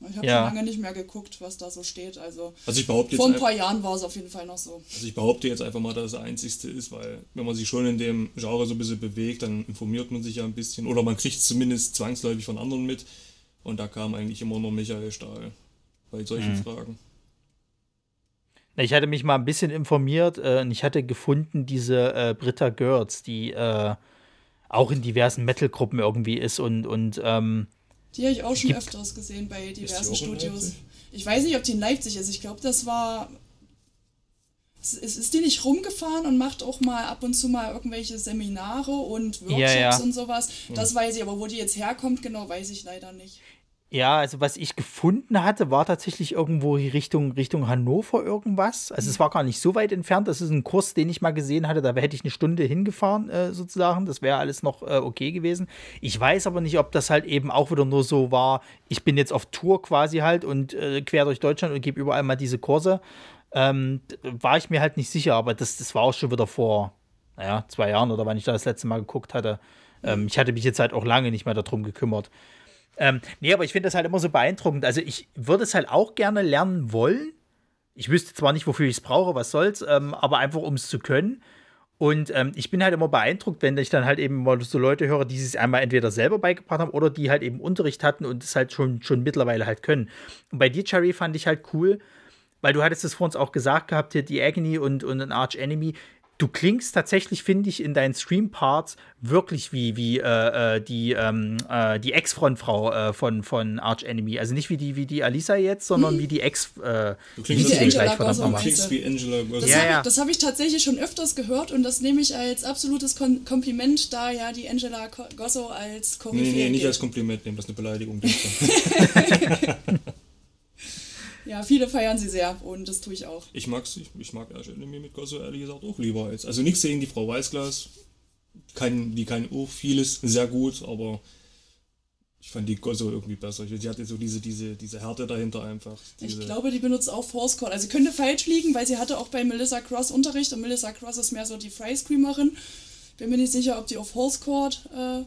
Speaker 4: Ich habe ja. schon lange nicht mehr geguckt, was da so steht. Also,
Speaker 3: also ich behaupte
Speaker 4: vor ein paar Jahren war es auf jeden Fall noch so.
Speaker 3: Also ich behaupte jetzt einfach mal, dass es das Einzigste ist, weil wenn man sich schon in dem Genre so ein bisschen bewegt, dann informiert man sich ja ein bisschen oder man kriegt es zumindest zwangsläufig von anderen mit. Und da kam eigentlich immer nur Michael Stahl bei solchen mhm. Fragen.
Speaker 2: Ich hatte mich mal ein bisschen informiert äh, und ich hatte gefunden, diese äh, Britta Görz, die äh, auch in diversen Metal-Gruppen irgendwie ist und, und ähm,
Speaker 4: die habe ich auch schon öfters gesehen bei diversen Studios. Ich weiß nicht, ob die in Leipzig ist. Ich glaube, das war. Ist, ist die nicht rumgefahren und macht auch mal ab und zu mal irgendwelche Seminare und Workshops ja, ja. und sowas? Das weiß ich, aber wo die jetzt herkommt, genau weiß ich leider nicht.
Speaker 2: Ja, also was ich gefunden hatte, war tatsächlich irgendwo Richtung, Richtung Hannover irgendwas. Also es war gar nicht so weit entfernt. Das ist ein Kurs, den ich mal gesehen hatte. Da hätte ich eine Stunde hingefahren, äh, sozusagen. Das wäre alles noch äh, okay gewesen. Ich weiß aber nicht, ob das halt eben auch wieder nur so war, ich bin jetzt auf Tour quasi halt und äh, quer durch Deutschland und gebe überall mal diese Kurse. Ähm, war ich mir halt nicht sicher, aber das, das war auch schon wieder vor, naja, zwei Jahren oder wann ich da das letzte Mal geguckt hatte. Ähm, ich hatte mich jetzt halt auch lange nicht mehr darum gekümmert. Ähm, nee, aber ich finde das halt immer so beeindruckend. Also ich würde es halt auch gerne lernen wollen. Ich wüsste zwar nicht, wofür ich es brauche, was soll's, ähm, aber einfach um es zu können. Und ähm, ich bin halt immer beeindruckt, wenn ich dann halt eben mal so Leute höre, die es einmal entweder selber beigebracht haben oder die halt eben Unterricht hatten und es halt schon, schon mittlerweile halt können. Und bei dir, Cherry, fand ich halt cool, weil du hattest es vor uns auch gesagt gehabt, hier die Agony und, und ein Arch Enemy, du klingst tatsächlich, finde ich, in deinen Stream-Parts wirklich wie, wie äh, äh, die, ähm, äh, die Ex-Frontfrau äh, von, von Arch Enemy. Also nicht wie die, wie die Alisa jetzt, sondern hm. wie die Ex. Äh,
Speaker 3: du klingst wie Angela Gosso. Du klingst wie Angela Gosso.
Speaker 4: Das ja, habe ich, hab ich, tatsächlich schon öfters gehört und das nehme ich als absolutes Kom Kompliment, da ja die Angela Gosso als
Speaker 3: Koryphäe Nee, nee, nicht als Kompliment nehmen, das ist eine Beleidigung.
Speaker 4: Ja, viele feiern sie sehr und das tue ich auch.
Speaker 3: Ich mag's, ich, ich mag Ash Enemy mit Gosso ehrlich gesagt auch lieber als. Also nichts gegen die Frau Weißglas. Kann, die kann auch vieles sehr gut, aber ich fand die Gosso irgendwie besser. Sie hatte so diese, diese, diese Härte dahinter einfach.
Speaker 4: ich glaube, die benutzt auch Force Call. Also könnte falsch liegen, weil sie hatte auch bei Melissa Cross Unterricht und Melissa Cross ist mehr so die Fry Screamerin. Bin mir nicht sicher, ob die auf Horse Court äh,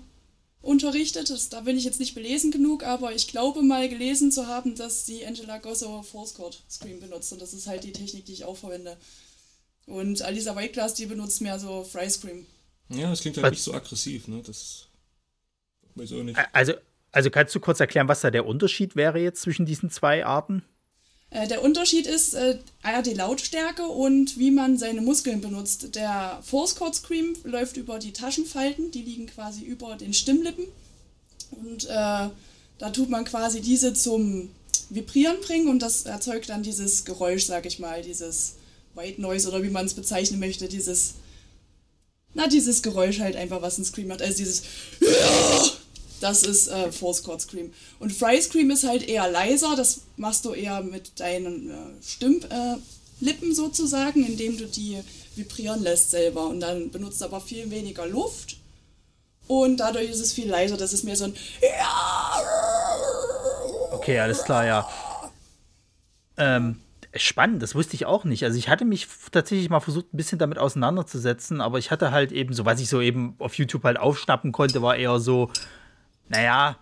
Speaker 4: unterrichtet. Das, da bin ich jetzt nicht belesen genug, aber ich glaube mal gelesen zu haben, dass die Angela Gosso Force Chord Screen benutzt und das ist halt die Technik, die ich auch verwende. Und Alisa Whiteglass, die benutzt mehr so Fry Scream.
Speaker 3: Ja, das klingt halt was? nicht so aggressiv, ne? Das
Speaker 2: weiß auch nicht. Also, also kannst du kurz erklären, was da der Unterschied wäre jetzt zwischen diesen zwei Arten?
Speaker 4: Äh, der Unterschied ist äh, die Lautstärke und wie man seine Muskeln benutzt. Der Force Chord Scream läuft über die Taschenfalten, die liegen quasi über den Stimmlippen. Und äh, da tut man quasi diese zum Vibrieren bringen und das erzeugt dann dieses Geräusch, sag ich mal, dieses White Noise oder wie man es bezeichnen möchte, dieses, na, dieses Geräusch halt einfach, was ein Scream hat. Also dieses das ist äh, Force Chord Scream. Und Fry Scream ist halt eher leiser, das machst du eher mit deinen äh, Stimmlippen äh, sozusagen, indem du die vibrieren lässt selber. Und dann benutzt aber viel weniger Luft. Und dadurch ist es viel leiser, das ist mehr so ein
Speaker 2: Okay, alles klar, ja. Ähm, spannend, das wusste ich auch nicht. Also ich hatte mich tatsächlich mal versucht, ein bisschen damit auseinanderzusetzen, aber ich hatte halt eben, so was ich so eben auf YouTube halt aufschnappen konnte, war eher so, naja,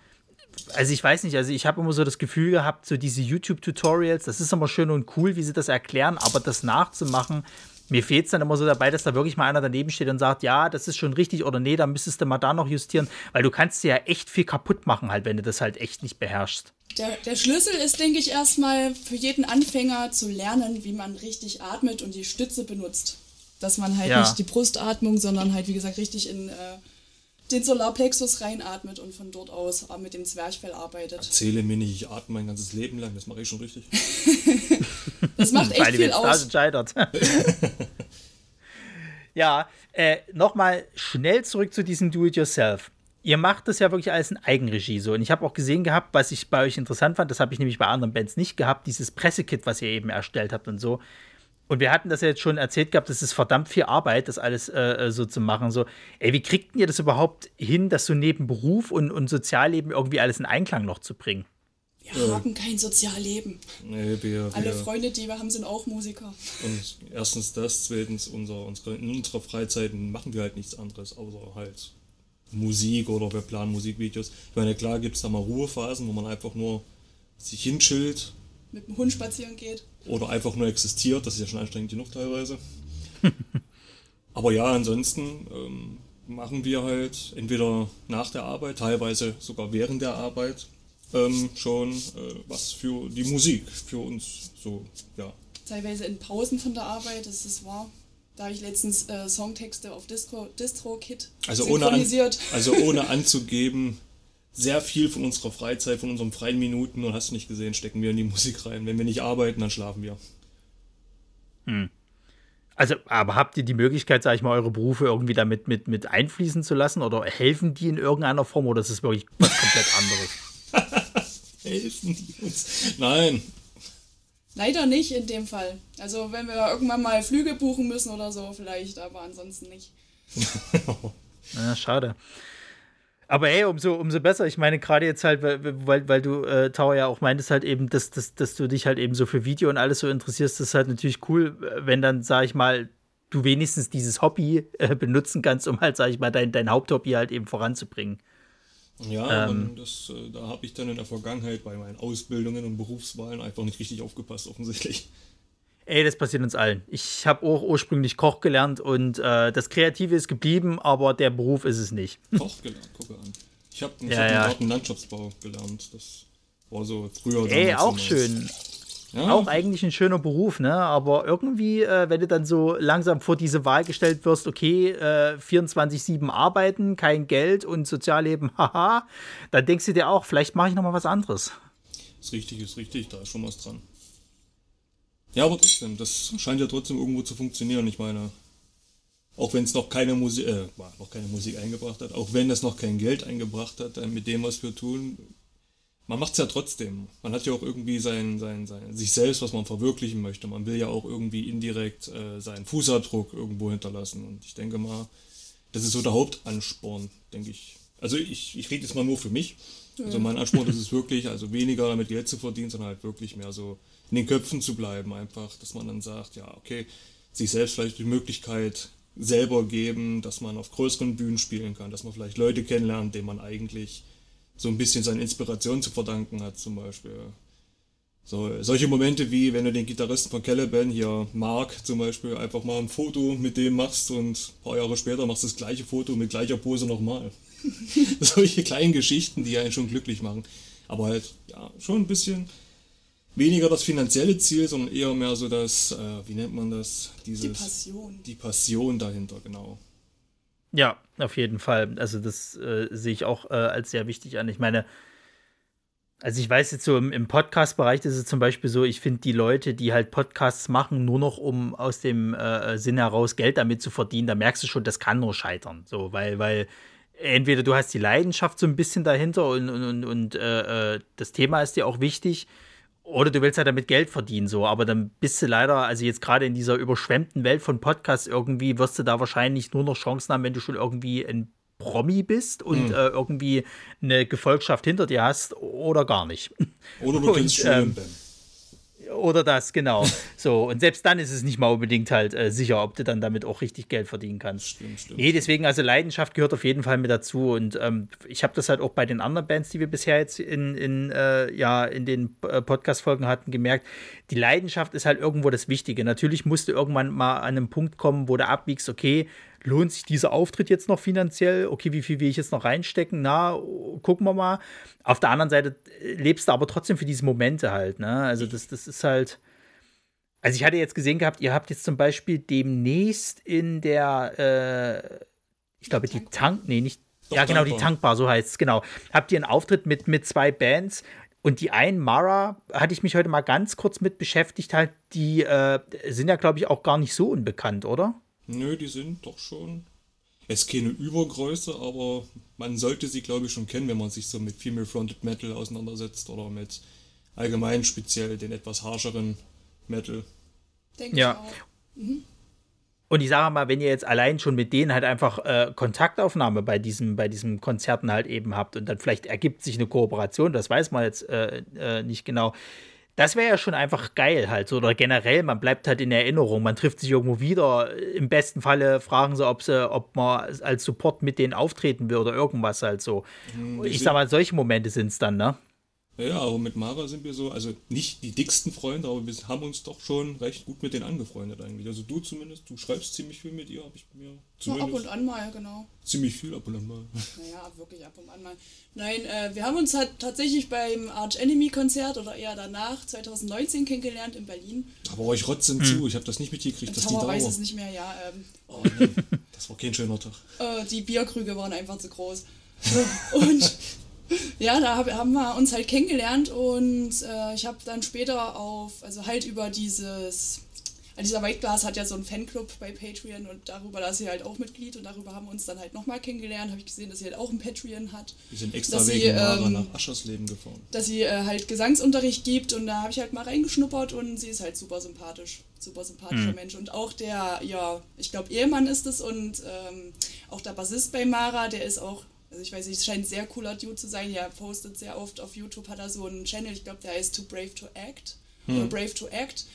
Speaker 2: also ich weiß nicht, also ich habe immer so das Gefühl gehabt, so diese YouTube-Tutorials, das ist immer schön und cool, wie sie das erklären, aber das nachzumachen, mir fehlt es dann immer so dabei, dass da wirklich mal einer daneben steht und sagt, ja, das ist schon richtig oder nee, da müsstest du mal da noch justieren, weil du kannst dir ja echt viel kaputt machen, halt, wenn du das halt echt nicht beherrschst.
Speaker 4: Der, der Schlüssel ist, denke ich, erstmal für jeden Anfänger zu lernen, wie man richtig atmet und die Stütze benutzt. Dass man halt ja. nicht die Brustatmung, sondern halt, wie gesagt, richtig in äh, den Solarplexus reinatmet und von dort aus mit dem Zwerchfell arbeitet.
Speaker 3: Erzähle mir nicht, ich atme mein ganzes Leben lang, das mache ich schon richtig.
Speaker 4: das macht echt Weil viel aus. entscheidet.
Speaker 2: ja, äh, nochmal schnell zurück zu diesem Do-It-Yourself. Ihr macht das ja wirklich alles in Eigenregie so. Und ich habe auch gesehen gehabt, was ich bei euch interessant fand, das habe ich nämlich bei anderen Bands nicht gehabt, dieses Pressekit, was ihr eben erstellt habt und so. Und wir hatten das ja jetzt schon erzählt gehabt, das ist verdammt viel Arbeit, das alles äh, äh, so zu machen. So, ey, wie kriegt ihr das überhaupt hin, das so neben Beruf und, und Sozialleben irgendwie alles in Einklang noch zu bringen?
Speaker 4: Wir äh, haben kein Sozialleben.
Speaker 3: Nee, wir,
Speaker 4: Alle wir, Freunde, die wir haben, sind auch Musiker.
Speaker 3: Und erstens das, zweitens, unser, unsere, in unserer Freizeit machen wir halt nichts anderes, außer halt Musik oder wir planen Musikvideos. Ich meine, klar gibt es da mal Ruhephasen, wo man einfach nur sich hinschillt.
Speaker 4: Mit dem Hund spazieren geht
Speaker 3: oder einfach nur existiert. Das ist ja schon anstrengend genug teilweise. Aber ja, ansonsten ähm, machen wir halt entweder nach der Arbeit, teilweise sogar während der Arbeit ähm, schon äh, was für die Musik, für uns so, ja.
Speaker 4: Teilweise in Pausen von der Arbeit, das ist wahr. Da habe ich letztens äh, Songtexte auf Distro, DistroKit
Speaker 3: also ohne, an, also ohne anzugeben, sehr viel von unserer Freizeit, von unseren freien Minuten, und hast du nicht gesehen, stecken wir in die Musik rein. Wenn wir nicht arbeiten, dann schlafen wir.
Speaker 2: Hm. Also, aber habt ihr die Möglichkeit, sag ich mal, eure Berufe irgendwie damit mit, mit einfließen zu lassen oder helfen die in irgendeiner Form oder ist es wirklich was komplett anderes?
Speaker 3: Helfen die uns? Nein.
Speaker 4: Leider nicht in dem Fall. Also wenn wir irgendwann mal Flüge buchen müssen oder so, vielleicht, aber ansonsten nicht.
Speaker 2: ja, schade. Aber hey, umso, umso besser. Ich meine, gerade jetzt halt, weil, weil, du, äh, Tower, ja auch meintest halt eben, dass, dass, dass du dich halt eben so für Video und alles so interessierst, das ist halt natürlich cool, wenn dann, sag ich mal, du wenigstens dieses Hobby äh, benutzen kannst, um halt, sag ich mal, dein, dein Haupthobby halt eben voranzubringen.
Speaker 3: Ja, ähm, das, äh, da habe ich dann in der Vergangenheit bei meinen Ausbildungen und Berufswahlen einfach nicht richtig aufgepasst, offensichtlich.
Speaker 2: Ey, das passiert uns allen. Ich habe auch ursprünglich Koch gelernt und äh, das Kreative ist geblieben, aber der Beruf ist es nicht.
Speaker 3: Koch gelernt, gucke an. Ich habe ich ja, ja. Gartenlandschaftsbau gelernt. Das war so früher.
Speaker 2: Ey, auch schön. Ja. Auch eigentlich ein schöner Beruf, ne? Aber irgendwie, äh, wenn du dann so langsam vor diese Wahl gestellt wirst, okay, äh, 24-7 arbeiten, kein Geld und Sozialleben, haha, dann denkst du dir auch, vielleicht mache ich nochmal was anderes.
Speaker 3: Ist richtig, ist richtig, da ist schon was dran. Ja, aber trotzdem, das scheint ja trotzdem irgendwo zu funktionieren. Ich meine, auch wenn es noch keine Musik, äh, noch keine Musik eingebracht hat, auch wenn es noch kein Geld eingebracht hat, äh, mit dem, was wir tun, man macht es ja trotzdem. Man hat ja auch irgendwie sein, sein, sein, sich selbst, was man verwirklichen möchte. Man will ja auch irgendwie indirekt äh, seinen Fußabdruck irgendwo hinterlassen. Und ich denke mal, das ist so der Hauptansporn, denke ich. Also ich, ich rede jetzt mal nur für mich. Also mein Ansporn ist es wirklich, also weniger damit Geld zu verdienen, sondern halt wirklich mehr so in den Köpfen zu bleiben, einfach, dass man dann sagt, ja, okay, sich selbst vielleicht die Möglichkeit selber geben, dass man auf größeren Bühnen spielen kann, dass man vielleicht Leute kennenlernt, denen man eigentlich so ein bisschen seine Inspiration zu verdanken hat, zum Beispiel. So, solche Momente wie, wenn du den Gitarristen von Caliban, hier Mark zum Beispiel, einfach mal ein Foto mit dem machst und ein paar Jahre später machst du das gleiche Foto mit gleicher Pose nochmal. Solche kleinen Geschichten, die einen schon glücklich machen. Aber halt, ja, schon ein bisschen weniger das finanzielle Ziel, sondern eher mehr so das, äh, wie nennt man das?
Speaker 4: Dieses, die Passion.
Speaker 3: Die Passion dahinter, genau.
Speaker 2: Ja, auf jeden Fall. Also das äh, sehe ich auch äh, als sehr wichtig an. Ich meine, also ich weiß jetzt so im, im Podcast-Bereich ist es zum Beispiel so, ich finde die Leute, die halt Podcasts machen, nur noch um aus dem äh, Sinn heraus Geld damit zu verdienen, da merkst du schon, das kann nur scheitern. So, weil, weil entweder du hast die Leidenschaft so ein bisschen dahinter und, und, und, und äh, äh das Thema ist dir auch wichtig oder du willst halt damit Geld verdienen, so, aber dann bist du leider, also jetzt gerade in dieser überschwemmten Welt von Podcasts irgendwie, wirst du da wahrscheinlich nur noch Chancen haben, wenn du schon irgendwie ein Promi bist und mhm. äh, irgendwie eine Gefolgschaft hinter dir hast oder gar nicht.
Speaker 3: Oder du kennst schon ähm,
Speaker 2: oder das, genau. so, und selbst dann ist es nicht mal unbedingt halt äh, sicher, ob du dann damit auch richtig Geld verdienen kannst. Stimmt, stimmt. Nee, deswegen, also Leidenschaft gehört auf jeden Fall mit dazu. Und ähm, ich habe das halt auch bei den anderen Bands, die wir bisher jetzt in, in, äh, ja, in den äh, Podcast-Folgen hatten, gemerkt. Die Leidenschaft ist halt irgendwo das Wichtige. Natürlich musst du irgendwann mal an einem Punkt kommen, wo du abwiegst, okay, lohnt sich dieser Auftritt jetzt noch finanziell? Okay, wie viel will ich jetzt noch reinstecken? Na, gucken wir mal. Auf der anderen Seite äh, lebst du aber trotzdem für diese Momente halt, ne? Also das, das ist halt. Also ich hatte jetzt gesehen gehabt, ihr habt jetzt zum Beispiel demnächst in der, äh, ich glaube, die Tank, nee, nicht, Doch, ja genau, Tankbar. die Tankbar, so heißt es, genau. Habt ihr einen Auftritt mit, mit zwei Bands und die einen, Mara, hatte ich mich heute mal ganz kurz mit beschäftigt, halt, die äh, sind ja, glaube ich, auch gar nicht so unbekannt, oder?
Speaker 3: Nö, die sind doch schon. Es ist keine Übergröße, aber man sollte sie, glaube ich, schon kennen, wenn man sich so mit Female Fronted Metal auseinandersetzt oder mit allgemein speziell den etwas harscheren Metal.
Speaker 2: Denke ja. Mhm. Und ich sage mal, wenn ihr jetzt allein schon mit denen halt einfach äh, Kontaktaufnahme bei diesem, bei diesem Konzerten halt eben habt und dann vielleicht ergibt sich eine Kooperation, das weiß man jetzt äh, äh, nicht genau das wäre ja schon einfach geil halt so. Oder generell, man bleibt halt in Erinnerung, man trifft sich irgendwo wieder. Im besten Falle fragen sie, ob, sie, ob man als Support mit denen auftreten will oder irgendwas halt so. Mhm, ich sag mal, solche Momente sind es dann, ne?
Speaker 3: Ja, aber mit Mara sind wir so, also nicht die dicksten Freunde, aber wir haben uns doch schon recht gut mit denen angefreundet eigentlich. Also du zumindest, du schreibst ziemlich viel mit ihr, habe ich mir
Speaker 4: zumindest. Ja, ab und an mal, genau.
Speaker 3: Ziemlich viel ab und an mal.
Speaker 4: Naja, wirklich ab und an mal. Nein, äh, wir haben uns halt tatsächlich beim Arch Enemy Konzert oder eher danach, 2019 kennengelernt in Berlin.
Speaker 3: Aber euch rotzen hm. zu, ich habe das nicht mitgekriegt, dass die da
Speaker 4: weiß es nicht mehr, ja. Ähm,
Speaker 3: oh, nee, das war kein schöner Tag.
Speaker 4: Äh, die Bierkrüge waren einfach zu groß. und ja, da hab, haben wir uns halt kennengelernt und äh, ich habe dann später auf, also halt über dieses dieser White Glass hat ja so einen Fanclub bei Patreon und darüber da ist sie halt auch Mitglied und darüber haben wir uns dann halt nochmal kennengelernt. Habe ich gesehen, dass sie halt auch ein Patreon hat.
Speaker 3: Wir sind extra wegen sie, Mara ähm, nach Aschersleben gefahren.
Speaker 4: Dass sie äh, halt Gesangsunterricht gibt und da habe ich halt mal reingeschnuppert und sie ist halt super sympathisch. Super sympathischer mhm. Mensch. Und auch der, ja, ich glaube, Ehemann ist es und ähm, auch der Bassist bei Mara, der ist auch also ich weiß nicht, es scheint ein sehr cooler Dude zu sein. Er postet sehr oft auf YouTube, hat er so einen Channel, ich glaube, der heißt Too Brave to Act. Hm. Oder Brave to Act.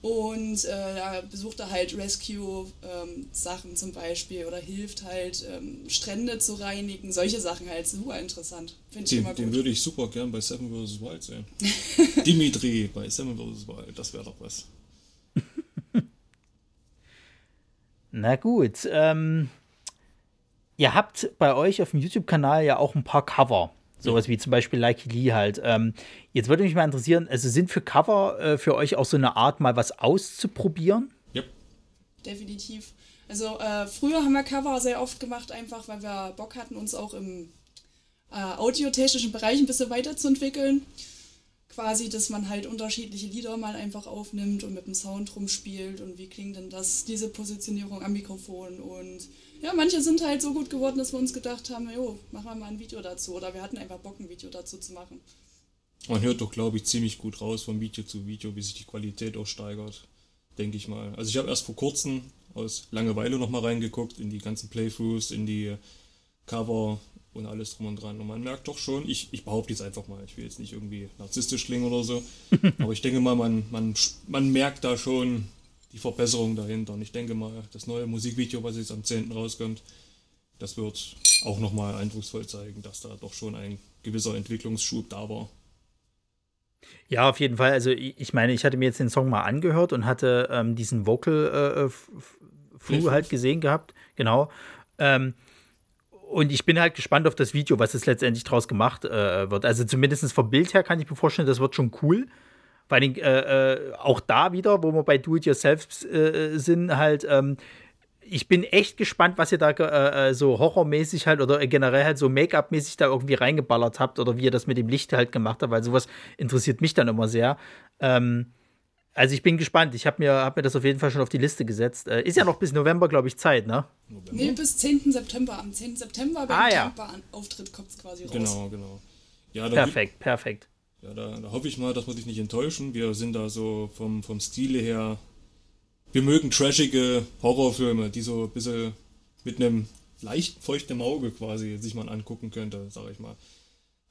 Speaker 4: Und äh, da besucht er halt Rescue-Sachen ähm, zum Beispiel oder hilft halt, ähm, Strände zu reinigen. Solche Sachen halt super interessant.
Speaker 3: Finde ich immer gut. Den würde ich super gern bei Seven vs. Wild sehen. Dimitri bei Seven vs. Wild, das wäre doch was.
Speaker 2: Na gut, ähm, ihr habt bei euch auf dem YouTube-Kanal ja auch ein paar Cover. Sowas wie zum Beispiel Like Lee halt. Ähm, jetzt würde mich mal interessieren, also sind für Cover äh, für euch auch so eine Art, mal was auszuprobieren?
Speaker 3: Ja.
Speaker 4: Definitiv. Also äh, früher haben wir Cover sehr oft gemacht, einfach weil wir Bock hatten, uns auch im äh, audiotechnischen Bereich ein bisschen weiterzuentwickeln. Quasi, dass man halt unterschiedliche Lieder mal einfach aufnimmt und mit dem Sound rumspielt und wie klingt denn das, diese Positionierung am Mikrofon und ja, manche sind halt so gut geworden, dass wir uns gedacht haben, jo, machen wir mal ein Video dazu. Oder wir hatten einfach Bock, ein Video dazu zu machen.
Speaker 3: Man hört doch, glaube ich, ziemlich gut raus von Video zu Video, wie sich die Qualität auch steigert, denke ich mal. Also ich habe erst vor kurzem aus Langeweile nochmal reingeguckt in die ganzen Playthroughs, in die Cover und alles drum und dran. Und man merkt doch schon, ich, ich behaupte jetzt einfach mal, ich will jetzt nicht irgendwie narzisstisch klingen oder so, aber ich denke mal, man, man, man merkt da schon die Verbesserung dahinter. Und ich denke mal, das neue Musikvideo, was jetzt am 10. rauskommt, das wird auch nochmal eindrucksvoll zeigen, dass da doch schon ein gewisser Entwicklungsschub da war.
Speaker 2: Ja, auf jeden Fall. Also ich meine, ich hatte mir jetzt den Song mal angehört und hatte ähm, diesen Vocal äh, äh halt gesehen gehabt. Genau. Ähm, und ich bin halt gespannt auf das Video, was es letztendlich draus gemacht äh, wird. Also zumindest vom Bild her kann ich mir vorstellen, das wird schon cool. Vor allem äh, äh, auch da wieder, wo wir bei Do-It-Yourself äh, sind, halt, ähm, ich bin echt gespannt, was ihr da äh, äh so horrormäßig halt oder generell halt so Make-up-mäßig da irgendwie reingeballert habt oder wie ihr das mit dem Licht halt gemacht habt, weil sowas interessiert mich dann immer sehr. Ähm, also ich bin gespannt. Ich habe mir, hab mir das auf jeden Fall schon auf die Liste gesetzt. Äh, ist ja noch bis November, glaube ich, Zeit, ne?
Speaker 4: November? Nee, bis 10. September. Am 10. September beim ah, ja. Auftritt kommt es quasi
Speaker 3: raus. Genau, genau.
Speaker 2: Ja, perfekt, perfekt.
Speaker 3: Ja, da, da, hoffe ich mal, dass wir dich nicht enttäuschen. Wir sind da so vom, vom Stile her. Wir mögen trashige Horrorfilme, die so ein bisschen mit einem leicht feuchten Auge quasi sich mal angucken könnte, sag ich mal.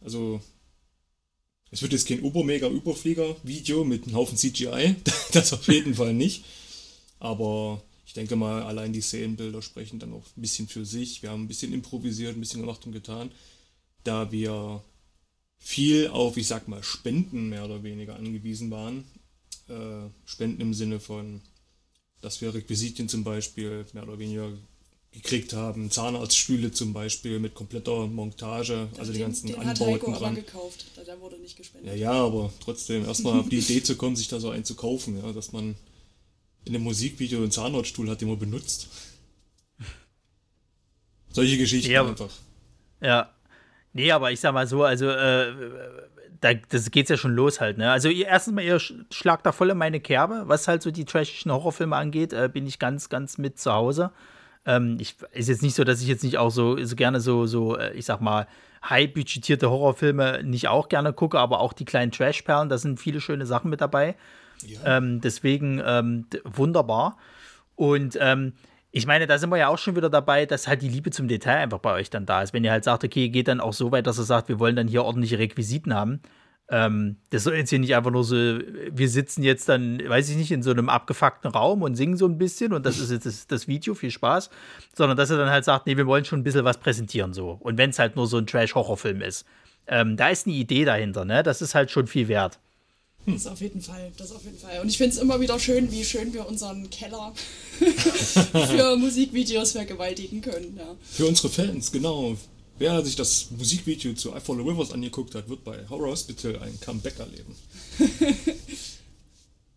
Speaker 3: Also, es wird jetzt kein Ober-Mega-Überflieger-Video mit einem Haufen CGI, das auf jeden Fall nicht. Aber ich denke mal, allein die Szenenbilder sprechen dann auch ein bisschen für sich. Wir haben ein bisschen improvisiert, ein bisschen gemacht und getan, da wir viel auf, ich sag mal, Spenden mehr oder weniger angewiesen waren. Äh, Spenden im Sinne von, dass wir Requisitien zum Beispiel mehr oder weniger gekriegt haben, Zahnarztstühle zum Beispiel mit kompletter Montage, also den, die ganzen den Anbauten hat dran.
Speaker 4: Gekauft, der wurde nicht gespendet.
Speaker 3: Ja, ja, aber trotzdem erstmal auf die Idee zu kommen, sich da so einen zu kaufen, ja, dass man in einem Musikvideo einen Zahnarztstuhl hat, den man benutzt. Solche Geschichten
Speaker 2: ja,
Speaker 3: einfach.
Speaker 2: Ja, Nee, aber ich sag mal so, also äh, da das geht's ja schon los halt, ne? Also ihr erstens mal, ihr schlagt da voll in meine Kerbe, was halt so die trashischen Horrorfilme angeht, äh, bin ich ganz, ganz mit zu Hause. Ähm, ich, ist jetzt nicht so, dass ich jetzt nicht auch so, so gerne so, so, äh, ich sag mal, high budgetierte Horrorfilme nicht auch gerne gucke, aber auch die kleinen Trashperlen, da sind viele schöne Sachen mit dabei. Ja. Ähm, deswegen ähm, wunderbar. Und ähm, ich meine, da sind wir ja auch schon wieder dabei, dass halt die Liebe zum Detail einfach bei euch dann da ist. Wenn ihr halt sagt, okay, geht dann auch so weit, dass ihr sagt, wir wollen dann hier ordentliche Requisiten haben. Ähm, das soll jetzt hier nicht einfach nur so, wir sitzen jetzt dann, weiß ich nicht, in so einem abgefuckten Raum und singen so ein bisschen und das ist jetzt das, das Video, viel Spaß, sondern dass er dann halt sagt, nee, wir wollen schon ein bisschen was präsentieren so. Und wenn es halt nur so ein Trash-Horrorfilm ist. Ähm, da ist eine Idee dahinter, ne? Das ist halt schon viel wert.
Speaker 4: Das auf jeden Fall, das auf jeden Fall. Und ich finde es immer wieder schön, wie schön wir unseren Keller für Musikvideos vergewaltigen können. Ja.
Speaker 3: Für unsere Fans, genau. Wer sich das Musikvideo zu I Follow Rivers angeguckt hat, wird bei Horror Hospital ein Comeback erleben.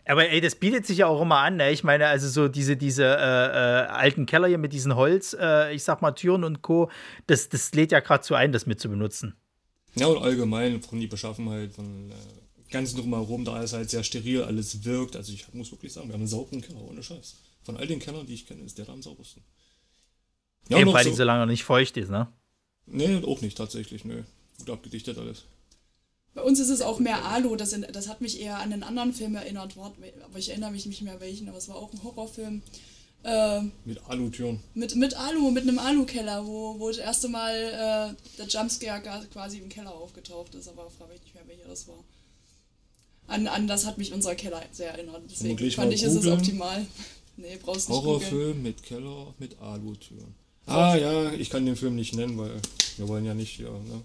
Speaker 2: Aber ey, das bietet sich ja auch immer an. Ne? Ich meine, also so diese, diese äh, äh, alten Keller hier mit diesen Holz, äh, ich sag mal Türen und Co., das, das lädt ja gerade zu ein, das mit zu benutzen.
Speaker 3: Ja, und allgemein von die Beschaffenheit von äh, Ganzen drumherum, da ist halt sehr steril, alles wirkt. Also ich muss wirklich sagen, wir haben einen sauberen Keller, ohne Scheiß. Von all den Kellern, die ich kenne, ist der da am saubersten.
Speaker 2: Ja, Eben, weil so, solange er nicht feucht ist, ne?
Speaker 3: Nee, auch nicht tatsächlich, nö. Gut abgedichtet alles.
Speaker 4: Bei uns ist es auch mehr Alu, das, in, das hat mich eher an einen anderen Film erinnert, aber ich erinnere mich nicht mehr welchen, aber es war auch ein Horrorfilm.
Speaker 3: Äh, mit Alu-Türen.
Speaker 4: Mit, mit Alu, mit einem Alu-Keller, wo, wo das erste Mal äh, der Jumpscare quasi im Keller aufgetaucht ist, aber frage ich nicht mehr, welcher das war. An, an das hat mich unser Keller sehr erinnert. Deswegen fand ich, ist es optimal.
Speaker 3: Nee, brauchst nicht Horrorfilm mit Keller mit Alu-Türen. Ah ja, ich kann den Film nicht nennen, weil wir wollen ja nicht hier, ne?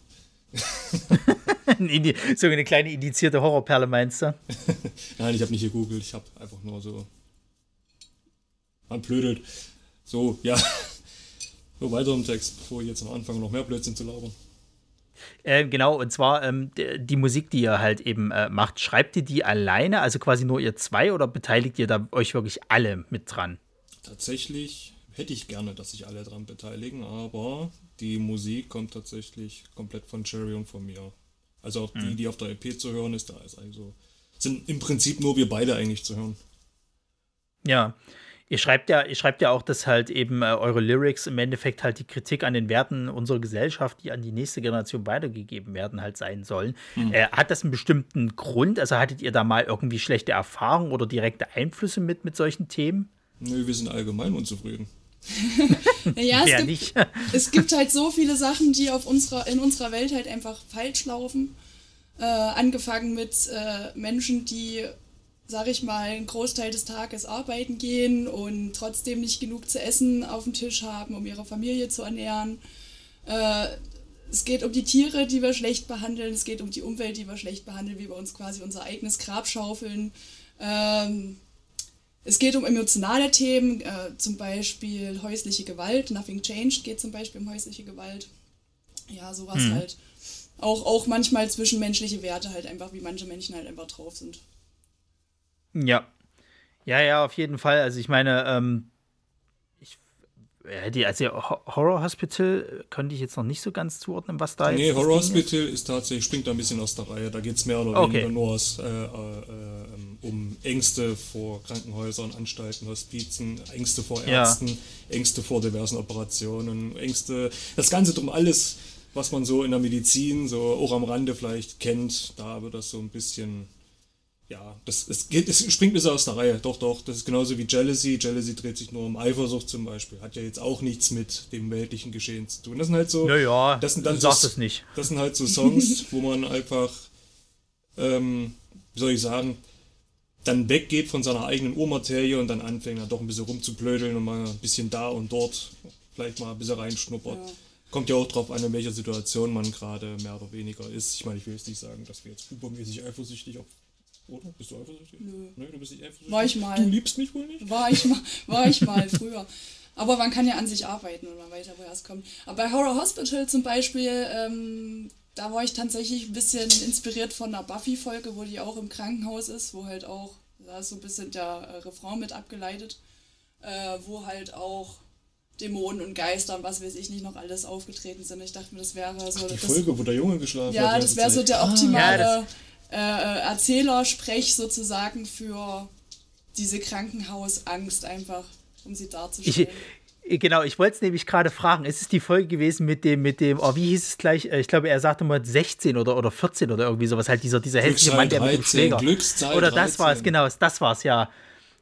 Speaker 2: so eine kleine indizierte Horrorperle meinst du?
Speaker 3: Nein, ich habe nicht gegoogelt, ich habe einfach nur so man blödelt. So, ja. So weiter im Text, bevor ich jetzt am Anfang noch mehr Blödsinn zu labern.
Speaker 2: Äh, genau, und zwar ähm, die Musik, die ihr halt eben äh, macht, schreibt ihr die alleine, also quasi nur ihr zwei, oder beteiligt ihr da euch wirklich alle mit dran?
Speaker 3: Tatsächlich hätte ich gerne, dass sich alle dran beteiligen, aber die Musik kommt tatsächlich komplett von Cherry und von mir. Also auch die, die auf der EP zu hören ist, da ist also sind im Prinzip nur wir beide eigentlich zu hören.
Speaker 2: Ja, Ihr schreibt ja, ihr schreibt ja auch, dass halt eben äh, eure Lyrics im Endeffekt halt die Kritik an den Werten unserer Gesellschaft, die an die nächste Generation weitergegeben werden, halt sein sollen. Mhm. Äh, hat das einen bestimmten Grund? Also hattet ihr da mal irgendwie schlechte Erfahrungen oder direkte Einflüsse mit, mit solchen Themen?
Speaker 3: Nö, wir sind allgemein unzufrieden.
Speaker 4: naja, es gibt, es gibt halt so viele Sachen, die auf unserer, in unserer Welt halt einfach falsch laufen. Äh, angefangen mit äh, Menschen, die sag ich mal, einen Großteil des Tages arbeiten gehen und trotzdem nicht genug zu essen auf dem Tisch haben, um ihre Familie zu ernähren. Äh, es geht um die Tiere, die wir schlecht behandeln. Es geht um die Umwelt, die wir schlecht behandeln, wie wir uns quasi unser eigenes Grab schaufeln. Ähm, es geht um emotionale Themen, äh, zum Beispiel häusliche Gewalt. Nothing Changed geht zum Beispiel um häusliche Gewalt. Ja, sowas hm. halt. Auch, auch manchmal zwischenmenschliche Werte halt einfach, wie manche Menschen halt einfach drauf sind.
Speaker 2: Ja. Ja, ja, auf jeden Fall. Also ich meine, ähm, ich hätte also Horror Hospital könnte ich jetzt noch nicht so ganz zuordnen, was da
Speaker 3: nee, ist. Nee, Horror Hospital ist. ist. tatsächlich, springt da ein bisschen aus der Reihe. Da geht es mehr oder okay. weniger nur aus, äh, äh, um Ängste vor Krankenhäusern, Anstalten, Hospizen, Ängste vor Ärzten, ja. Ängste vor diversen Operationen, Ängste, das Ganze drum alles, was man so in der Medizin, so auch am Rande vielleicht kennt, da wird das so ein bisschen ja, das, es, geht, es springt bis aus der Reihe. Doch, doch. Das ist genauso wie Jealousy. Jealousy dreht sich nur um Eifersucht zum Beispiel. Hat ja jetzt auch nichts mit dem weltlichen Geschehen zu tun. Das sind halt so.
Speaker 2: Naja,
Speaker 3: das sind dann
Speaker 2: so, das nicht.
Speaker 3: Das sind halt so Songs, wo man einfach, ähm, wie soll ich sagen, dann weggeht von seiner eigenen Urmaterie und dann anfängt, dann doch ein bisschen rumzublödeln und mal ein bisschen da und dort vielleicht mal ein bisschen reinschnuppert. Ja. Kommt ja auch drauf an, in welcher Situation man gerade mehr oder weniger ist. Ich meine, ich will jetzt nicht sagen, dass wir jetzt übermäßig eifersüchtig auf oder? Bist du eifersüchtig? Nö.
Speaker 4: Nö, du bist nicht eifersüchtig? War ich mal. Du liebst mich wohl nicht? War ich mal, war ich mal früher. Aber man kann ja an sich arbeiten und man weiß ja, woher es kommt. Aber bei Horror Hospital zum Beispiel, ähm, da war ich tatsächlich ein bisschen inspiriert von einer Buffy-Folge, wo die auch im Krankenhaus ist, wo halt auch, da ist so ein bisschen der äh, Refrain mit abgeleitet, äh, wo halt auch Dämonen und Geister und was weiß ich nicht noch alles aufgetreten sind. Ich dachte mir, das wäre so.
Speaker 3: Ach, die
Speaker 4: das,
Speaker 3: Folge, wo der Junge geschlafen
Speaker 4: ja, hat. Ja, das wäre so der optimale. Ah, ja, äh, Erzählersprech sozusagen für diese Krankenhausangst einfach, um sie darzustellen.
Speaker 2: Ich, genau, ich wollte es nämlich gerade fragen. Ist es die Folge gewesen mit dem, mit dem, oh, wie hieß es gleich? Äh, ich glaube, er sagte mal 16 oder, oder 14 oder irgendwie sowas. Halt dieser, dieser hässliche Mann, der 13, mit dem Schläger.
Speaker 3: Glückszahl
Speaker 2: oder das war es, genau, das war es, ja.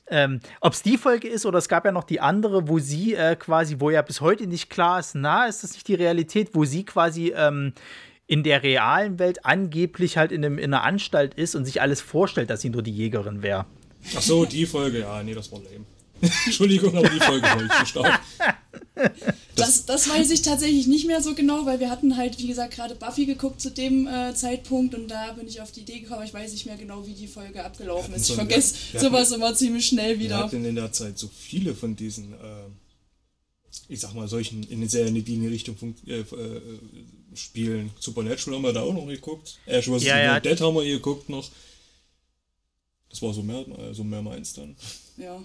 Speaker 2: Ähm, Ob es die Folge ist oder es gab ja noch die andere, wo sie äh, quasi, wo ja bis heute nicht klar ist, na, ist das nicht die Realität, wo sie quasi ähm, in der realen Welt angeblich halt in, einem, in einer Anstalt ist und sich alles vorstellt, dass sie nur die Jägerin wäre.
Speaker 3: Ach so, die Folge, ja, nee, das war lame. Entschuldigung, aber die Folge war nicht so stark.
Speaker 4: Das, das weiß ich tatsächlich nicht mehr so genau, weil wir hatten halt, wie gesagt, gerade Buffy geguckt zu dem äh, Zeitpunkt und da bin ich auf die Idee gekommen, ich weiß nicht mehr genau, wie die Folge abgelaufen ist. Ich vergesse sowas immer ziemlich schnell wieder. Wir
Speaker 3: hatten in der Zeit so viele von diesen, äh, ich sag mal, solchen in Serien, die in die Richtung äh, äh, spielen. Supernatural haben wir da auch noch geguckt. Ash vs. Ja, ja. Dead haben wir geguckt noch. Das war so mehr, so mehr meins dann.
Speaker 4: Ja.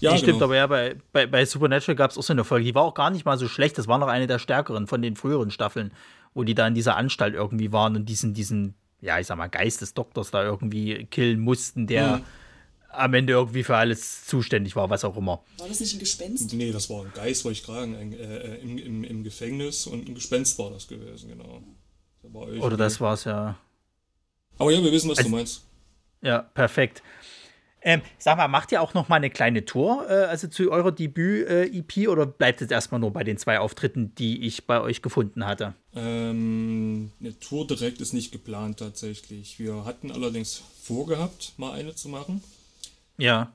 Speaker 2: Ja, nee, stimmt, genau. aber ja, bei, bei, bei Supernatural gab es auch so eine Folge, die war auch gar nicht mal so schlecht. Das war noch eine der stärkeren von den früheren Staffeln, wo die da in dieser Anstalt irgendwie waren und diesen, diesen ja, ich sag mal, Geist des Doktors da irgendwie killen mussten, der mhm. Am Ende irgendwie für alles zuständig war, was auch immer.
Speaker 4: War das nicht ein Gespenst?
Speaker 3: Nee, das war ein Geist, wollte ich fragen, ein, äh, im, im, im Gefängnis und ein Gespenst war das gewesen, genau.
Speaker 2: Da Oder das war es ja.
Speaker 3: Aber ja, wir wissen, was also, du meinst.
Speaker 2: Ja, perfekt. Ähm, sag mal, macht ihr auch noch mal eine kleine Tour, äh, also zu eurer Debüt-EP, äh, oder bleibt es erstmal nur bei den zwei Auftritten, die ich bei euch gefunden hatte?
Speaker 3: Ähm, eine Tour direkt ist nicht geplant tatsächlich. Wir hatten allerdings vorgehabt, mal eine zu machen.
Speaker 2: Ja.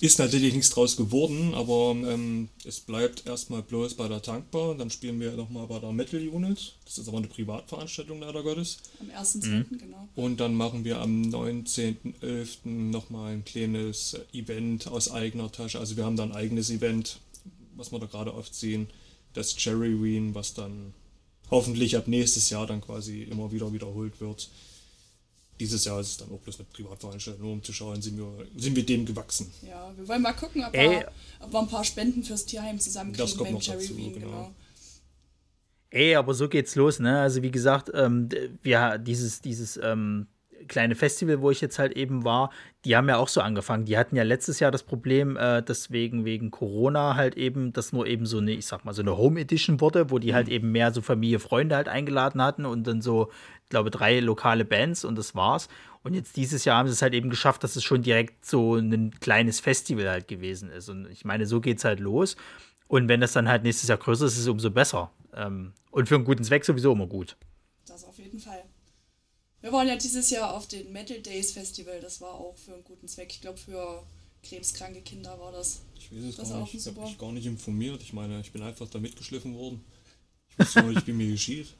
Speaker 3: Ist natürlich nichts draus geworden, aber ähm, es bleibt erstmal bloß bei der Tankbar. Dann spielen wir nochmal bei der Metal Unit. Das ist aber eine Privatveranstaltung, leider Gottes.
Speaker 4: Am 1.10., mhm. genau.
Speaker 3: Und dann machen wir am 19.11. nochmal ein kleines Event aus eigener Tasche. Also wir haben dann ein eigenes Event, was wir da gerade aufziehen. Das Cherry Ween, was dann hoffentlich ab nächstes Jahr dann quasi immer wieder wiederholt wird dieses Jahr ist es dann auch bloß eine Privatveranstaltung, nur um zu schauen, sind wir, sind wir dem gewachsen.
Speaker 4: Ja, wir wollen mal gucken, ob, wir, ob wir ein paar Spenden fürs Tierheim zusammenkriegen
Speaker 3: das kommt noch Cherry dazu, Bean, genau. genau.
Speaker 2: Ey, aber so geht's los, ne? Also wie gesagt, ähm, ja, dieses, dieses ähm, kleine Festival, wo ich jetzt halt eben war, die haben ja auch so angefangen. Die hatten ja letztes Jahr das Problem, äh, deswegen wegen Corona halt eben, dass nur eben so eine, ich sag mal, so eine Home Edition wurde, wo die mhm. halt eben mehr so Familie, Freunde halt eingeladen hatten und dann so glaube, drei lokale Bands und das war's. Und jetzt dieses Jahr haben sie es halt eben geschafft, dass es schon direkt so ein kleines Festival halt gewesen ist. Und ich meine, so geht es halt los. Und wenn das dann halt nächstes Jahr größer ist, ist es umso besser. Ähm, und für einen guten Zweck sowieso immer gut.
Speaker 4: Das auf jeden Fall. Wir waren ja dieses Jahr auf den Metal Days Festival. Das war auch für einen guten Zweck. Ich glaube, für krebskranke Kinder war das.
Speaker 3: Ich weiß es das gar nicht. Ich habe mich gar nicht informiert. Ich meine, ich bin einfach da mitgeschliffen worden. Ich wusste nicht, wie mir geschieht.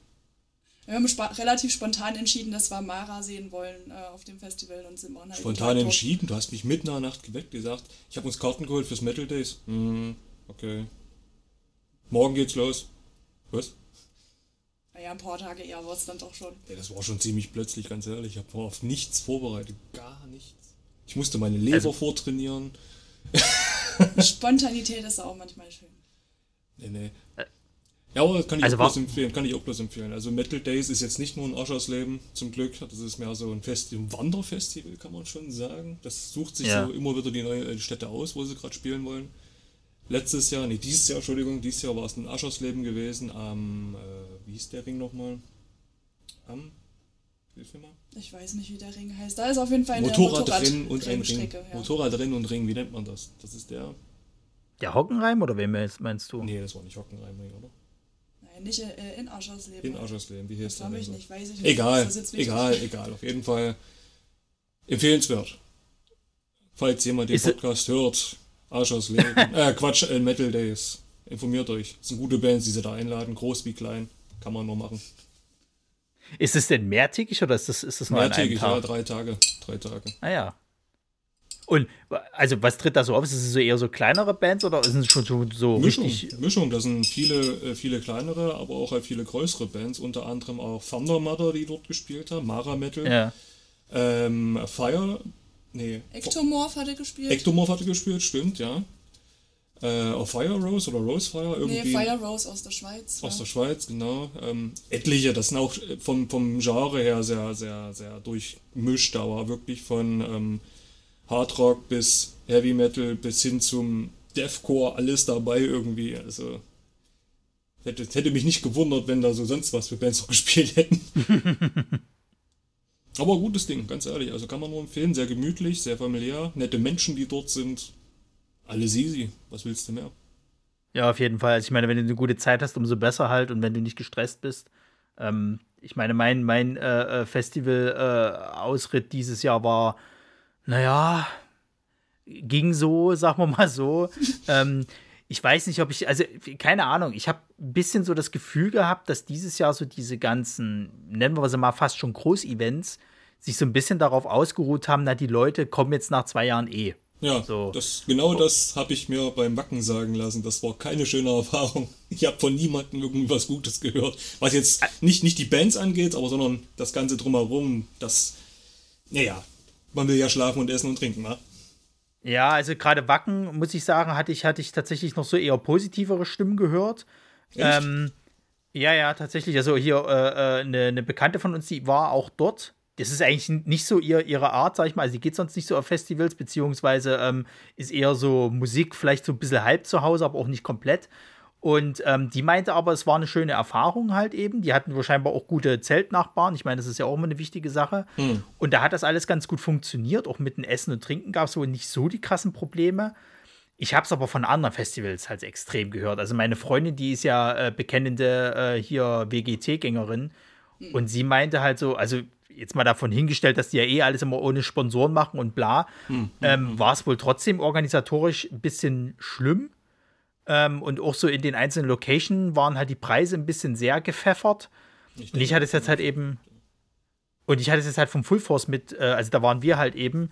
Speaker 4: Wir haben spa relativ spontan entschieden, dass wir Mara sehen wollen äh, auf dem Festival und sind
Speaker 3: halt Spontan entschieden? Du hast mich mitten in der Nacht geweckt, gesagt, ich habe uns Karten geholt fürs Metal Days. Hm, okay. Morgen geht's los. Was?
Speaker 4: Naja, ein paar Tage eher war es dann doch schon.
Speaker 3: Ja, das war schon ziemlich plötzlich, ganz ehrlich. Ich habe auf nichts vorbereitet. Gar nichts. Ich musste meine Leber also, vortrainieren.
Speaker 4: Spontanität ist auch manchmal schön.
Speaker 3: Nee, nee. Ja, aber kann ich, also auch bloß empfehlen, kann ich auch bloß empfehlen. Also Metal Days ist jetzt nicht nur ein Aschersleben, zum Glück. Das ist mehr so ein, Fest ein Wanderfestival, kann man schon sagen. Das sucht sich ja. so immer wieder die neue Städte aus, wo sie gerade spielen wollen. Letztes Jahr, nee, dieses Jahr, Entschuldigung, dieses Jahr war es ein Aschersleben gewesen am, äh, wie hieß der Ring nochmal? Am,
Speaker 4: hilf mir mal. Ich weiß nicht, wie der Ring heißt. Da ist auf jeden Fall
Speaker 3: eine Motorrad, Motorrad drin und ein Ring. Ja. Motorrad drin und Ring, wie nennt man das? Das ist der.
Speaker 2: Der Hockenreim oder wen meinst du?
Speaker 3: Nee, das war nicht Hockenreimring, oder?
Speaker 4: nicht äh, in Aschersleben.
Speaker 3: In Aschersleben, wie heißt
Speaker 4: das? Weiß ich nicht, weiß ich
Speaker 3: nicht. Egal, egal, egal. Auf jeden Fall empfehlenswert. Falls jemand den ist Podcast hört, Aschersleben, äh, Quatsch, äh, Metal Days. Informiert euch. Das sind gute Bands, die sie da einladen, groß wie klein. Kann man nur machen.
Speaker 2: Ist es denn mehrtägig oder ist das, ist das
Speaker 3: nur Mehrtägig, ja, drei Tage. Drei Tage.
Speaker 2: Ah ja. Und also was tritt da so auf? Ist es so eher so kleinere Bands oder ist es schon so, so
Speaker 3: Mischung,
Speaker 2: richtig?
Speaker 3: Mischung, das sind viele, äh, viele kleinere, aber auch halt viele größere Bands, unter anderem auch Thunder Mother, die dort gespielt haben, Mara Metal,
Speaker 2: ja.
Speaker 3: ähm, Fire, nee.
Speaker 4: Ectomorph hatte gespielt.
Speaker 3: Ectomorph hatte gespielt, stimmt, ja. Äh, auch Fire Rose oder Rose Fire irgendwie.
Speaker 4: Nee, Fire Rose aus der Schweiz.
Speaker 3: Aus ja. der Schweiz, genau. Ähm, etliche, das sind auch vom, vom Genre her sehr, sehr, sehr durchmischt, aber wirklich von ähm, Hardrock bis Heavy Metal bis hin zum Deathcore, alles dabei irgendwie. Also hätte, hätte mich nicht gewundert, wenn da so sonst was für Bands noch gespielt hätten. Aber gutes Ding, ganz ehrlich. Also kann man nur empfehlen. Sehr gemütlich, sehr familiär. Nette Menschen, die dort sind. Alles easy. Was willst du mehr?
Speaker 2: Ja, auf jeden Fall. Also ich meine, wenn du eine gute Zeit hast, umso besser halt. Und wenn du nicht gestresst bist. Ähm, ich meine, mein, mein äh, äh Festival-Ausritt äh, dieses Jahr war naja, ging so, sagen wir mal so. ähm, ich weiß nicht, ob ich, also keine Ahnung, ich habe ein bisschen so das Gefühl gehabt, dass dieses Jahr so diese ganzen, nennen wir sie mal fast schon Großevents, sich so ein bisschen darauf ausgeruht haben, na, die Leute kommen jetzt nach zwei Jahren eh.
Speaker 3: Ja, so. das, genau das habe ich mir beim Wacken sagen lassen. Das war keine schöne Erfahrung. Ich habe von niemandem irgendwas Gutes gehört. Was jetzt nicht, nicht die Bands angeht, aber sondern das Ganze drumherum. Das, naja, man will ja schlafen und essen und trinken, ne?
Speaker 2: Ja, also gerade Wacken, muss ich sagen, hatte ich, hatte ich tatsächlich noch so eher positivere Stimmen gehört. Ähm, ja, ja, tatsächlich. Also hier äh, äh, eine, eine Bekannte von uns, die war auch dort. das ist eigentlich nicht so ihr, ihre Art, sag ich mal. Also, die geht sonst nicht so auf Festivals, beziehungsweise ähm, ist eher so Musik vielleicht so ein bisschen halb zu Hause, aber auch nicht komplett. Und ähm, die meinte aber, es war eine schöne Erfahrung halt eben. Die hatten wahrscheinlich auch gute Zeltnachbarn. Ich meine, das ist ja auch immer eine wichtige Sache. Mhm. Und da hat das alles ganz gut funktioniert. Auch mit dem Essen und Trinken gab es wohl nicht so die krassen Probleme. Ich habe es aber von anderen Festivals halt extrem gehört. Also meine Freundin, die ist ja äh, bekennende äh, hier WGT-Gängerin. Mhm. Und sie meinte halt so, also jetzt mal davon hingestellt, dass die ja eh alles immer ohne Sponsoren machen und bla, mhm. ähm, war es wohl trotzdem organisatorisch ein bisschen schlimm ähm, und auch so in den einzelnen Locations waren halt die Preise ein bisschen sehr gepfeffert. Ich und ich hatte es jetzt halt eben. Und ich hatte es jetzt halt vom Full Force mit, äh, also da waren wir halt eben.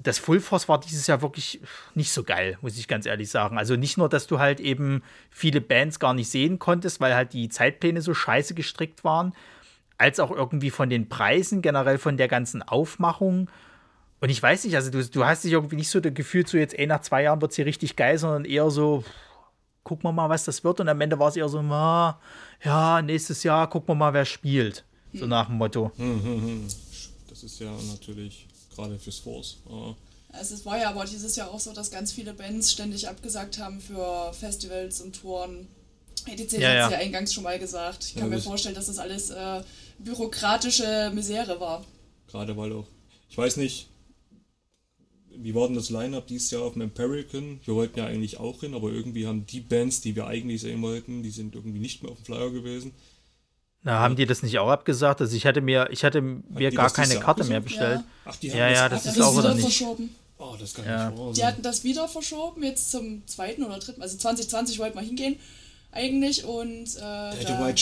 Speaker 2: Das Full Force war dieses Jahr wirklich nicht so geil, muss ich ganz ehrlich sagen. Also nicht nur, dass du halt eben viele Bands gar nicht sehen konntest, weil halt die Zeitpläne so scheiße gestrickt waren, als auch irgendwie von den Preisen, generell von der ganzen Aufmachung. Und ich weiß nicht, also du, du hast dich irgendwie nicht so das Gefühl, so jetzt, ey, nach zwei Jahren wird es hier richtig geil, sondern eher so, gucken wir mal, was das wird. Und am Ende war es eher so, na, ja, nächstes Jahr gucken wir mal, wer spielt. So nach dem Motto.
Speaker 3: Hm, hm, hm. Das ist ja natürlich gerade fürs Force.
Speaker 4: Also es war ja aber dieses Jahr auch so, dass ganz viele Bands ständig abgesagt haben für Festivals und Touren. ETC ja, hat es ja. ja eingangs schon mal gesagt. Ich kann ja, mir vorstellen, dass das alles äh, bürokratische Misere war.
Speaker 3: Gerade weil auch, ich weiß nicht, wie war denn das Line-Up dieses Jahr auf dem Empirican? Wir wollten ja eigentlich auch hin, aber irgendwie haben die Bands, die wir eigentlich sehen wollten, die sind irgendwie nicht mehr auf dem Flyer gewesen.
Speaker 2: Na, haben die das nicht auch abgesagt? Also ich hatte mir, ich hatte mir gar keine Karte mehr bestellt. Ja. Ach, die haben ja, ja, das, das ist auch wieder nicht.
Speaker 4: Verschoben. Oh, das kann ja. nicht Die hatten das wieder verschoben, jetzt zum zweiten oder dritten, also 2020 wollten wir hingehen eigentlich und äh, da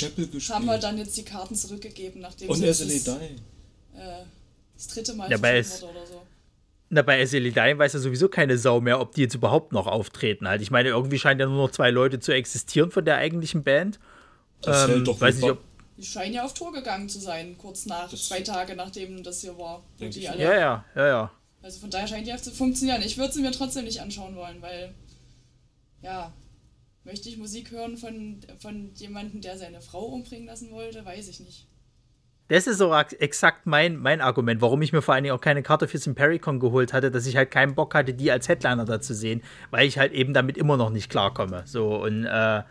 Speaker 4: haben wir dann jetzt die Karten zurückgegeben, nachdem
Speaker 3: und
Speaker 4: es
Speaker 3: das, äh,
Speaker 4: das dritte Mal
Speaker 2: ja, verschoben wurde oder so. Na, bei SLE Dying weiß ja sowieso keine Sau mehr, ob die jetzt überhaupt noch auftreten halt. Ich meine, irgendwie scheinen ja nur noch zwei Leute zu existieren von der eigentlichen Band.
Speaker 3: Das ähm, doch weiß nicht, ob
Speaker 4: die scheinen ja auf Tour gegangen zu sein, kurz nach, das zwei Tage nachdem das hier war.
Speaker 2: Die alle, ja, ja, ja, ja.
Speaker 4: Also von daher scheint die zu funktionieren. Ich würde sie mir trotzdem nicht anschauen wollen, weil, ja, möchte ich Musik hören von, von jemandem, der seine Frau umbringen lassen wollte, weiß ich nicht.
Speaker 2: Das ist so exakt mein, mein Argument, warum ich mir vor allen Dingen auch keine Karte fürs Impericon geholt hatte, dass ich halt keinen Bock hatte, die als Headliner da zu sehen, weil ich halt eben damit immer noch nicht klarkomme. So und äh,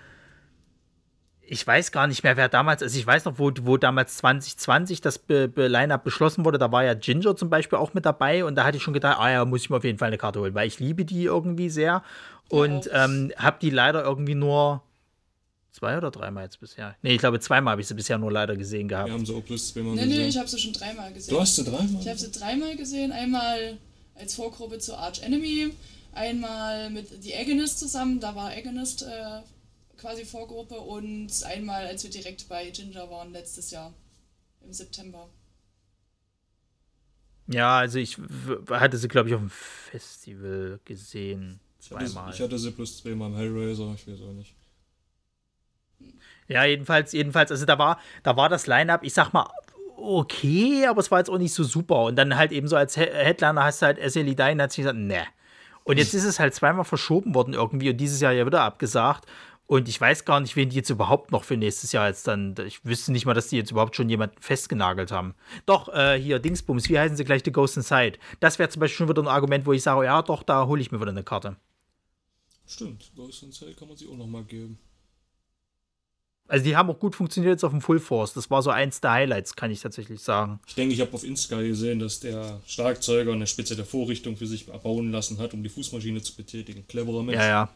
Speaker 2: ich weiß gar nicht mehr, wer damals, also ich weiß noch, wo, wo damals 2020 das Be Be Line-Up beschlossen wurde, da war ja Ginger zum Beispiel auch mit dabei und da hatte ich schon gedacht, ah ja, muss ich mir auf jeden Fall eine Karte holen, weil ich liebe die irgendwie sehr und ähm, habe die leider irgendwie nur Zwei oder dreimal jetzt bisher? Nee, ich glaube, zweimal habe ich sie bisher nur leider gesehen gehabt.
Speaker 3: Wir haben sie auch bloß zweimal
Speaker 4: nee, gesehen. Nee, ich habe sie schon dreimal gesehen.
Speaker 3: Du hast sie dreimal?
Speaker 4: Ich habe sie dreimal gesehen. Einmal als Vorgruppe zu Arch Enemy, einmal mit The Agonist zusammen, da war Agonist äh, quasi Vorgruppe und einmal, als wir direkt bei Ginger waren letztes Jahr im September.
Speaker 2: Ja, also ich hatte sie, glaube ich, auf dem Festival gesehen. Zweimal.
Speaker 3: Ich hatte, ich hatte sie bloß zweimal im Hellraiser, ich weiß auch nicht.
Speaker 2: Ja, jedenfalls, jedenfalls, also da war, da war das Line-Up, ich sag mal, okay, aber es war jetzt auch nicht so super. Und dann halt eben so als Headliner hast du halt SLE Dying, hat sich gesagt, ne. Und jetzt ist es halt zweimal verschoben worden irgendwie und dieses Jahr ja wieder abgesagt. Und ich weiß gar nicht, wen die jetzt überhaupt noch für nächstes Jahr jetzt dann. Ich wüsste nicht mal, dass die jetzt überhaupt schon jemanden festgenagelt haben. Doch, äh, hier, Dingsbums, wie heißen sie gleich The Ghost Inside? Das wäre zum Beispiel schon wieder ein Argument, wo ich sage, ja, doch, da hole ich mir wieder eine Karte.
Speaker 3: Stimmt, Ghost Inside kann man sich auch noch mal geben.
Speaker 2: Also die haben auch gut funktioniert jetzt auf dem Full Force. Das war so eins der Highlights, kann ich tatsächlich sagen.
Speaker 3: Ich denke, ich habe auf Insta gesehen, dass der Schlagzeuger eine spezielle Vorrichtung für sich erbauen lassen hat, um die Fußmaschine zu betätigen. Cleverer Mensch.
Speaker 2: Ja, ja.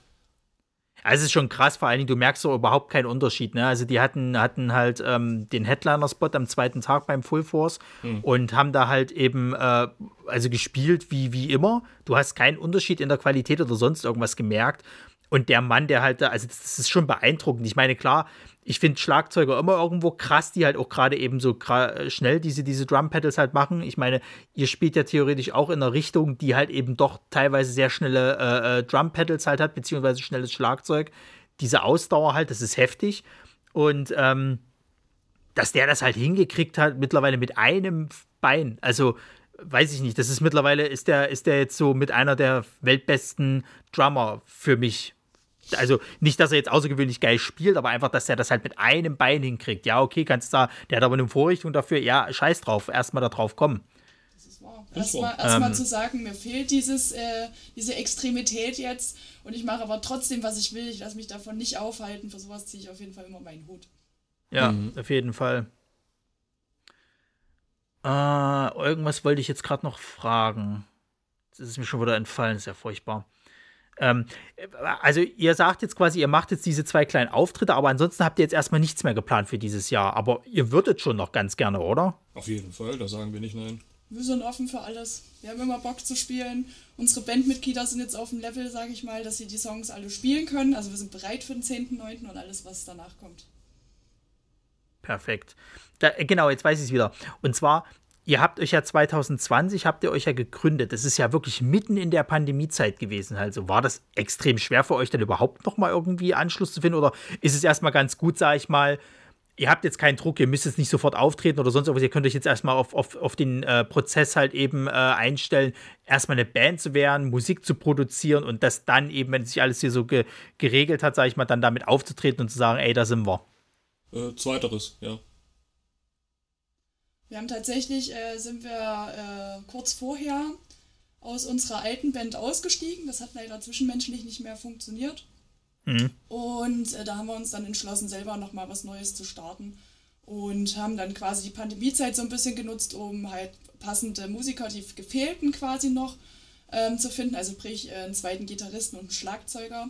Speaker 2: Also es ist schon krass, vor allen Dingen, du merkst so überhaupt keinen Unterschied. Ne? Also die hatten, hatten halt ähm, den Headliner-Spot am zweiten Tag beim Full Force hm. und haben da halt eben äh, also gespielt wie, wie immer. Du hast keinen Unterschied in der Qualität oder sonst irgendwas gemerkt. Und der Mann, der halt da, also das ist schon beeindruckend. Ich meine, klar, ich finde Schlagzeuger immer irgendwo krass, die halt auch gerade eben so schnell diese, diese Drum-Pedals halt machen. Ich meine, ihr spielt ja theoretisch auch in einer Richtung, die halt eben doch teilweise sehr schnelle äh, äh, Drum-Pedals halt hat, beziehungsweise schnelles Schlagzeug. Diese Ausdauer halt, das ist heftig. Und ähm, dass der das halt hingekriegt hat, mittlerweile mit einem Bein, also weiß ich nicht, das ist mittlerweile, ist der, ist der jetzt so mit einer der weltbesten Drummer für mich also nicht, dass er jetzt außergewöhnlich geil spielt, aber einfach, dass er das halt mit einem Bein hinkriegt. Ja, okay, kannst du sagen, der hat aber eine Vorrichtung dafür, ja, scheiß drauf, erstmal da drauf kommen.
Speaker 4: Das ist wahr. Erstmal erst ähm, zu sagen, mir fehlt dieses, äh, diese Extremität jetzt und ich mache aber trotzdem, was ich will. Ich lasse mich davon nicht aufhalten. Für sowas ziehe ich auf jeden Fall immer meinen Hut.
Speaker 2: Ja, mhm. auf jeden Fall. Äh, irgendwas wollte ich jetzt gerade noch fragen. Das ist mir schon wieder entfallen, ist ja furchtbar. Ähm, also ihr sagt jetzt quasi, ihr macht jetzt diese zwei kleinen Auftritte, aber ansonsten habt ihr jetzt erstmal nichts mehr geplant für dieses Jahr. Aber ihr würdet schon noch ganz gerne, oder?
Speaker 3: Auf jeden Fall, da sagen wir nicht nein.
Speaker 4: Wir sind offen für alles. Wir haben immer Bock zu spielen. Unsere Bandmitglieder sind jetzt auf dem Level, sage ich mal, dass sie die Songs alle spielen können. Also wir sind bereit für den 10.9. und alles, was danach kommt.
Speaker 2: Perfekt. Da, genau, jetzt weiß ich es wieder. Und zwar, ihr habt euch ja 2020, habt ihr euch ja gegründet. Das ist ja wirklich mitten in der Pandemiezeit gewesen. Also war das extrem schwer für euch dann überhaupt nochmal irgendwie Anschluss zu finden? Oder ist es erstmal ganz gut, sage ich mal, ihr habt jetzt keinen Druck, ihr müsst jetzt nicht sofort auftreten oder sonst irgendwas, ihr könnt euch jetzt erstmal auf, auf, auf den äh, Prozess halt eben äh, einstellen, erstmal eine Band zu werden, Musik zu produzieren und das dann eben, wenn sich alles hier so ge geregelt hat, sage ich mal, dann damit aufzutreten und zu sagen, ey, da sind wir.
Speaker 3: Äh, zweiteres, ja.
Speaker 4: Wir haben tatsächlich, äh, sind wir äh, kurz vorher aus unserer alten Band ausgestiegen. Das hat leider zwischenmenschlich nicht mehr funktioniert. Mhm. Und äh, da haben wir uns dann entschlossen, selber nochmal was Neues zu starten. Und haben dann quasi die Pandemiezeit so ein bisschen genutzt, um halt passende Musiker, die gefehlten quasi noch ähm, zu finden. Also sprich äh, einen zweiten Gitarristen und einen Schlagzeuger.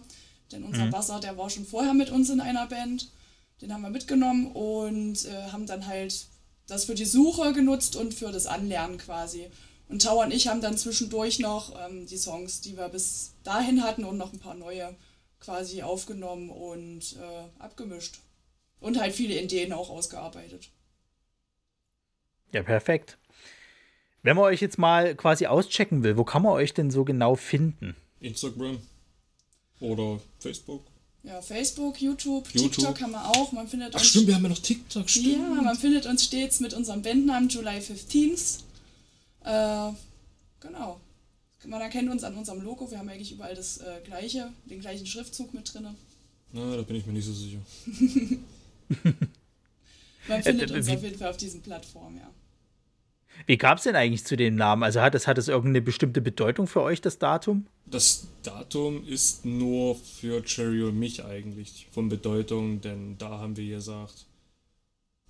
Speaker 4: Denn unser mhm. Basser, der war schon vorher mit uns in einer Band. Den haben wir mitgenommen und äh, haben dann halt das für die Suche genutzt und für das Anlernen quasi. Und Tower und ich haben dann zwischendurch noch ähm, die Songs, die wir bis dahin hatten und noch ein paar neue quasi aufgenommen und äh, abgemischt. Und halt viele Ideen auch ausgearbeitet.
Speaker 2: Ja, perfekt. Wenn man euch jetzt mal quasi auschecken will, wo kann man euch denn so genau finden?
Speaker 3: Instagram oder Facebook.
Speaker 4: Ja, Facebook, YouTube, YouTube, TikTok haben wir auch. Man findet
Speaker 3: Ach, uns stimmt, wir haben ja noch TikTok, stimmt.
Speaker 4: Ja, man findet uns stets mit unserem Bandnamen July 15th. Äh, genau. Man erkennt uns an unserem Logo. Wir haben eigentlich überall das äh, gleiche, den gleichen Schriftzug mit drin.
Speaker 3: Na, da bin ich mir nicht so sicher.
Speaker 4: man findet uns auf jeden Fall auf diesen Plattformen, ja.
Speaker 2: Wie gab es denn eigentlich zu dem Namen? Also hat es, hat es irgendeine bestimmte Bedeutung für euch, das Datum?
Speaker 3: Das Datum ist nur für Cherry und mich eigentlich von Bedeutung, denn da haben wir gesagt,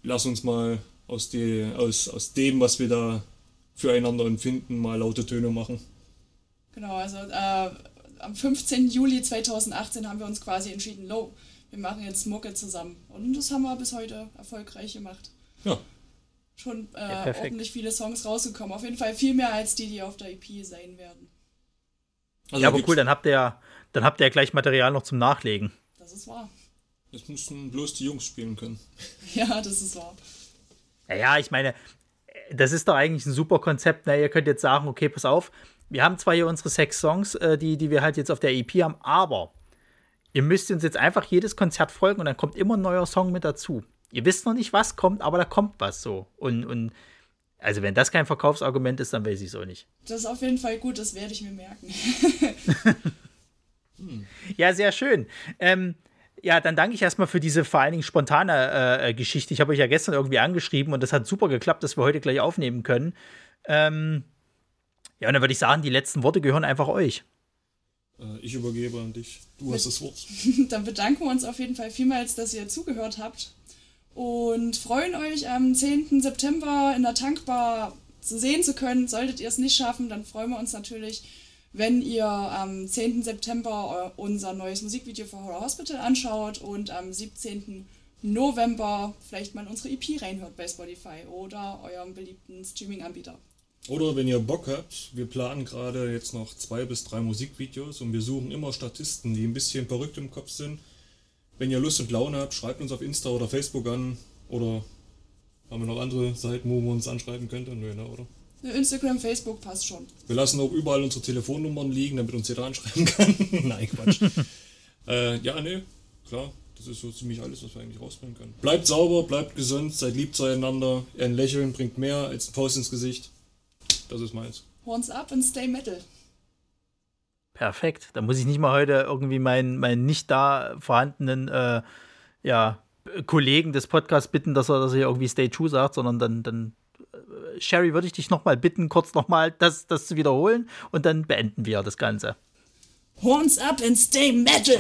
Speaker 3: lass uns mal aus, die, aus, aus dem, was wir da füreinander empfinden, mal laute Töne machen.
Speaker 4: Genau, also äh, am 15. Juli 2018 haben wir uns quasi entschieden, lo, wir machen jetzt Mucke zusammen. Und das haben wir bis heute erfolgreich gemacht.
Speaker 3: Ja,
Speaker 4: schon äh, ja, ordentlich viele Songs rausgekommen. Auf jeden Fall viel mehr als die, die auf der EP sein werden.
Speaker 2: Also ja, aber cool, dann habt ihr dann habt ihr gleich Material noch zum Nachlegen.
Speaker 4: Das ist wahr.
Speaker 3: Das müssen bloß die Jungs spielen können.
Speaker 4: Ja, das ist wahr.
Speaker 2: Naja, ich meine, das ist doch eigentlich ein super Konzept. Na, ihr könnt jetzt sagen, okay, pass auf, wir haben zwar hier unsere sechs Songs, äh, die, die wir halt jetzt auf der EP haben, aber ihr müsst uns jetzt einfach jedes Konzert folgen und dann kommt immer ein neuer Song mit dazu ihr wisst noch nicht, was kommt, aber da kommt was so. Und, und also wenn das kein Verkaufsargument ist, dann weiß ich es auch nicht.
Speaker 4: Das ist auf jeden Fall gut, das werde ich mir merken.
Speaker 2: Ja, sehr schön. Ähm, ja, dann danke ich erstmal für diese vor allen Dingen spontane äh, äh, Geschichte. Ich habe euch ja gestern irgendwie angeschrieben und das hat super geklappt, dass wir heute gleich aufnehmen können. Ähm, ja, und dann würde ich sagen, die letzten Worte gehören einfach euch.
Speaker 3: Äh, ich übergebe an dich. Du hast das Wort.
Speaker 4: dann bedanken wir uns auf jeden Fall vielmals, dass ihr zugehört habt und freuen euch am 10. September in der Tankbar zu sehen zu können. Solltet ihr es nicht schaffen, dann freuen wir uns natürlich, wenn ihr am 10. September unser neues Musikvideo für Horror Hospital anschaut und am 17. November vielleicht mal unsere EP reinhört bei Spotify oder eurem beliebten Streaming-Anbieter.
Speaker 3: Oder wenn ihr Bock habt, wir planen gerade jetzt noch zwei bis drei Musikvideos und wir suchen immer Statisten, die ein bisschen verrückt im Kopf sind wenn ihr Lust und Laune habt, schreibt uns auf Insta oder Facebook an. Oder haben wir noch andere Seiten, wo man uns anschreiben könnte? Nö, ne, oder?
Speaker 4: Instagram, Facebook passt schon.
Speaker 3: Wir lassen auch überall unsere Telefonnummern liegen, damit uns jeder anschreiben kann. Nein, Quatsch. äh, ja, ne, klar. Das ist so ziemlich alles, was wir eigentlich rausbringen können. Bleibt sauber, bleibt gesund, seid lieb zueinander. Ein Lächeln bringt mehr als ein Faust ins Gesicht. Das ist meins.
Speaker 4: Horns up and stay metal.
Speaker 2: Perfekt. Da muss ich nicht mal heute irgendwie meinen, meinen nicht da vorhandenen äh, ja, Kollegen des Podcasts bitten, dass er, dass er irgendwie Stay True sagt, sondern dann, dann äh, Sherry, würde ich dich nochmal bitten, kurz nochmal das, das zu wiederholen und dann beenden wir das Ganze.
Speaker 4: Horns up and stay metal!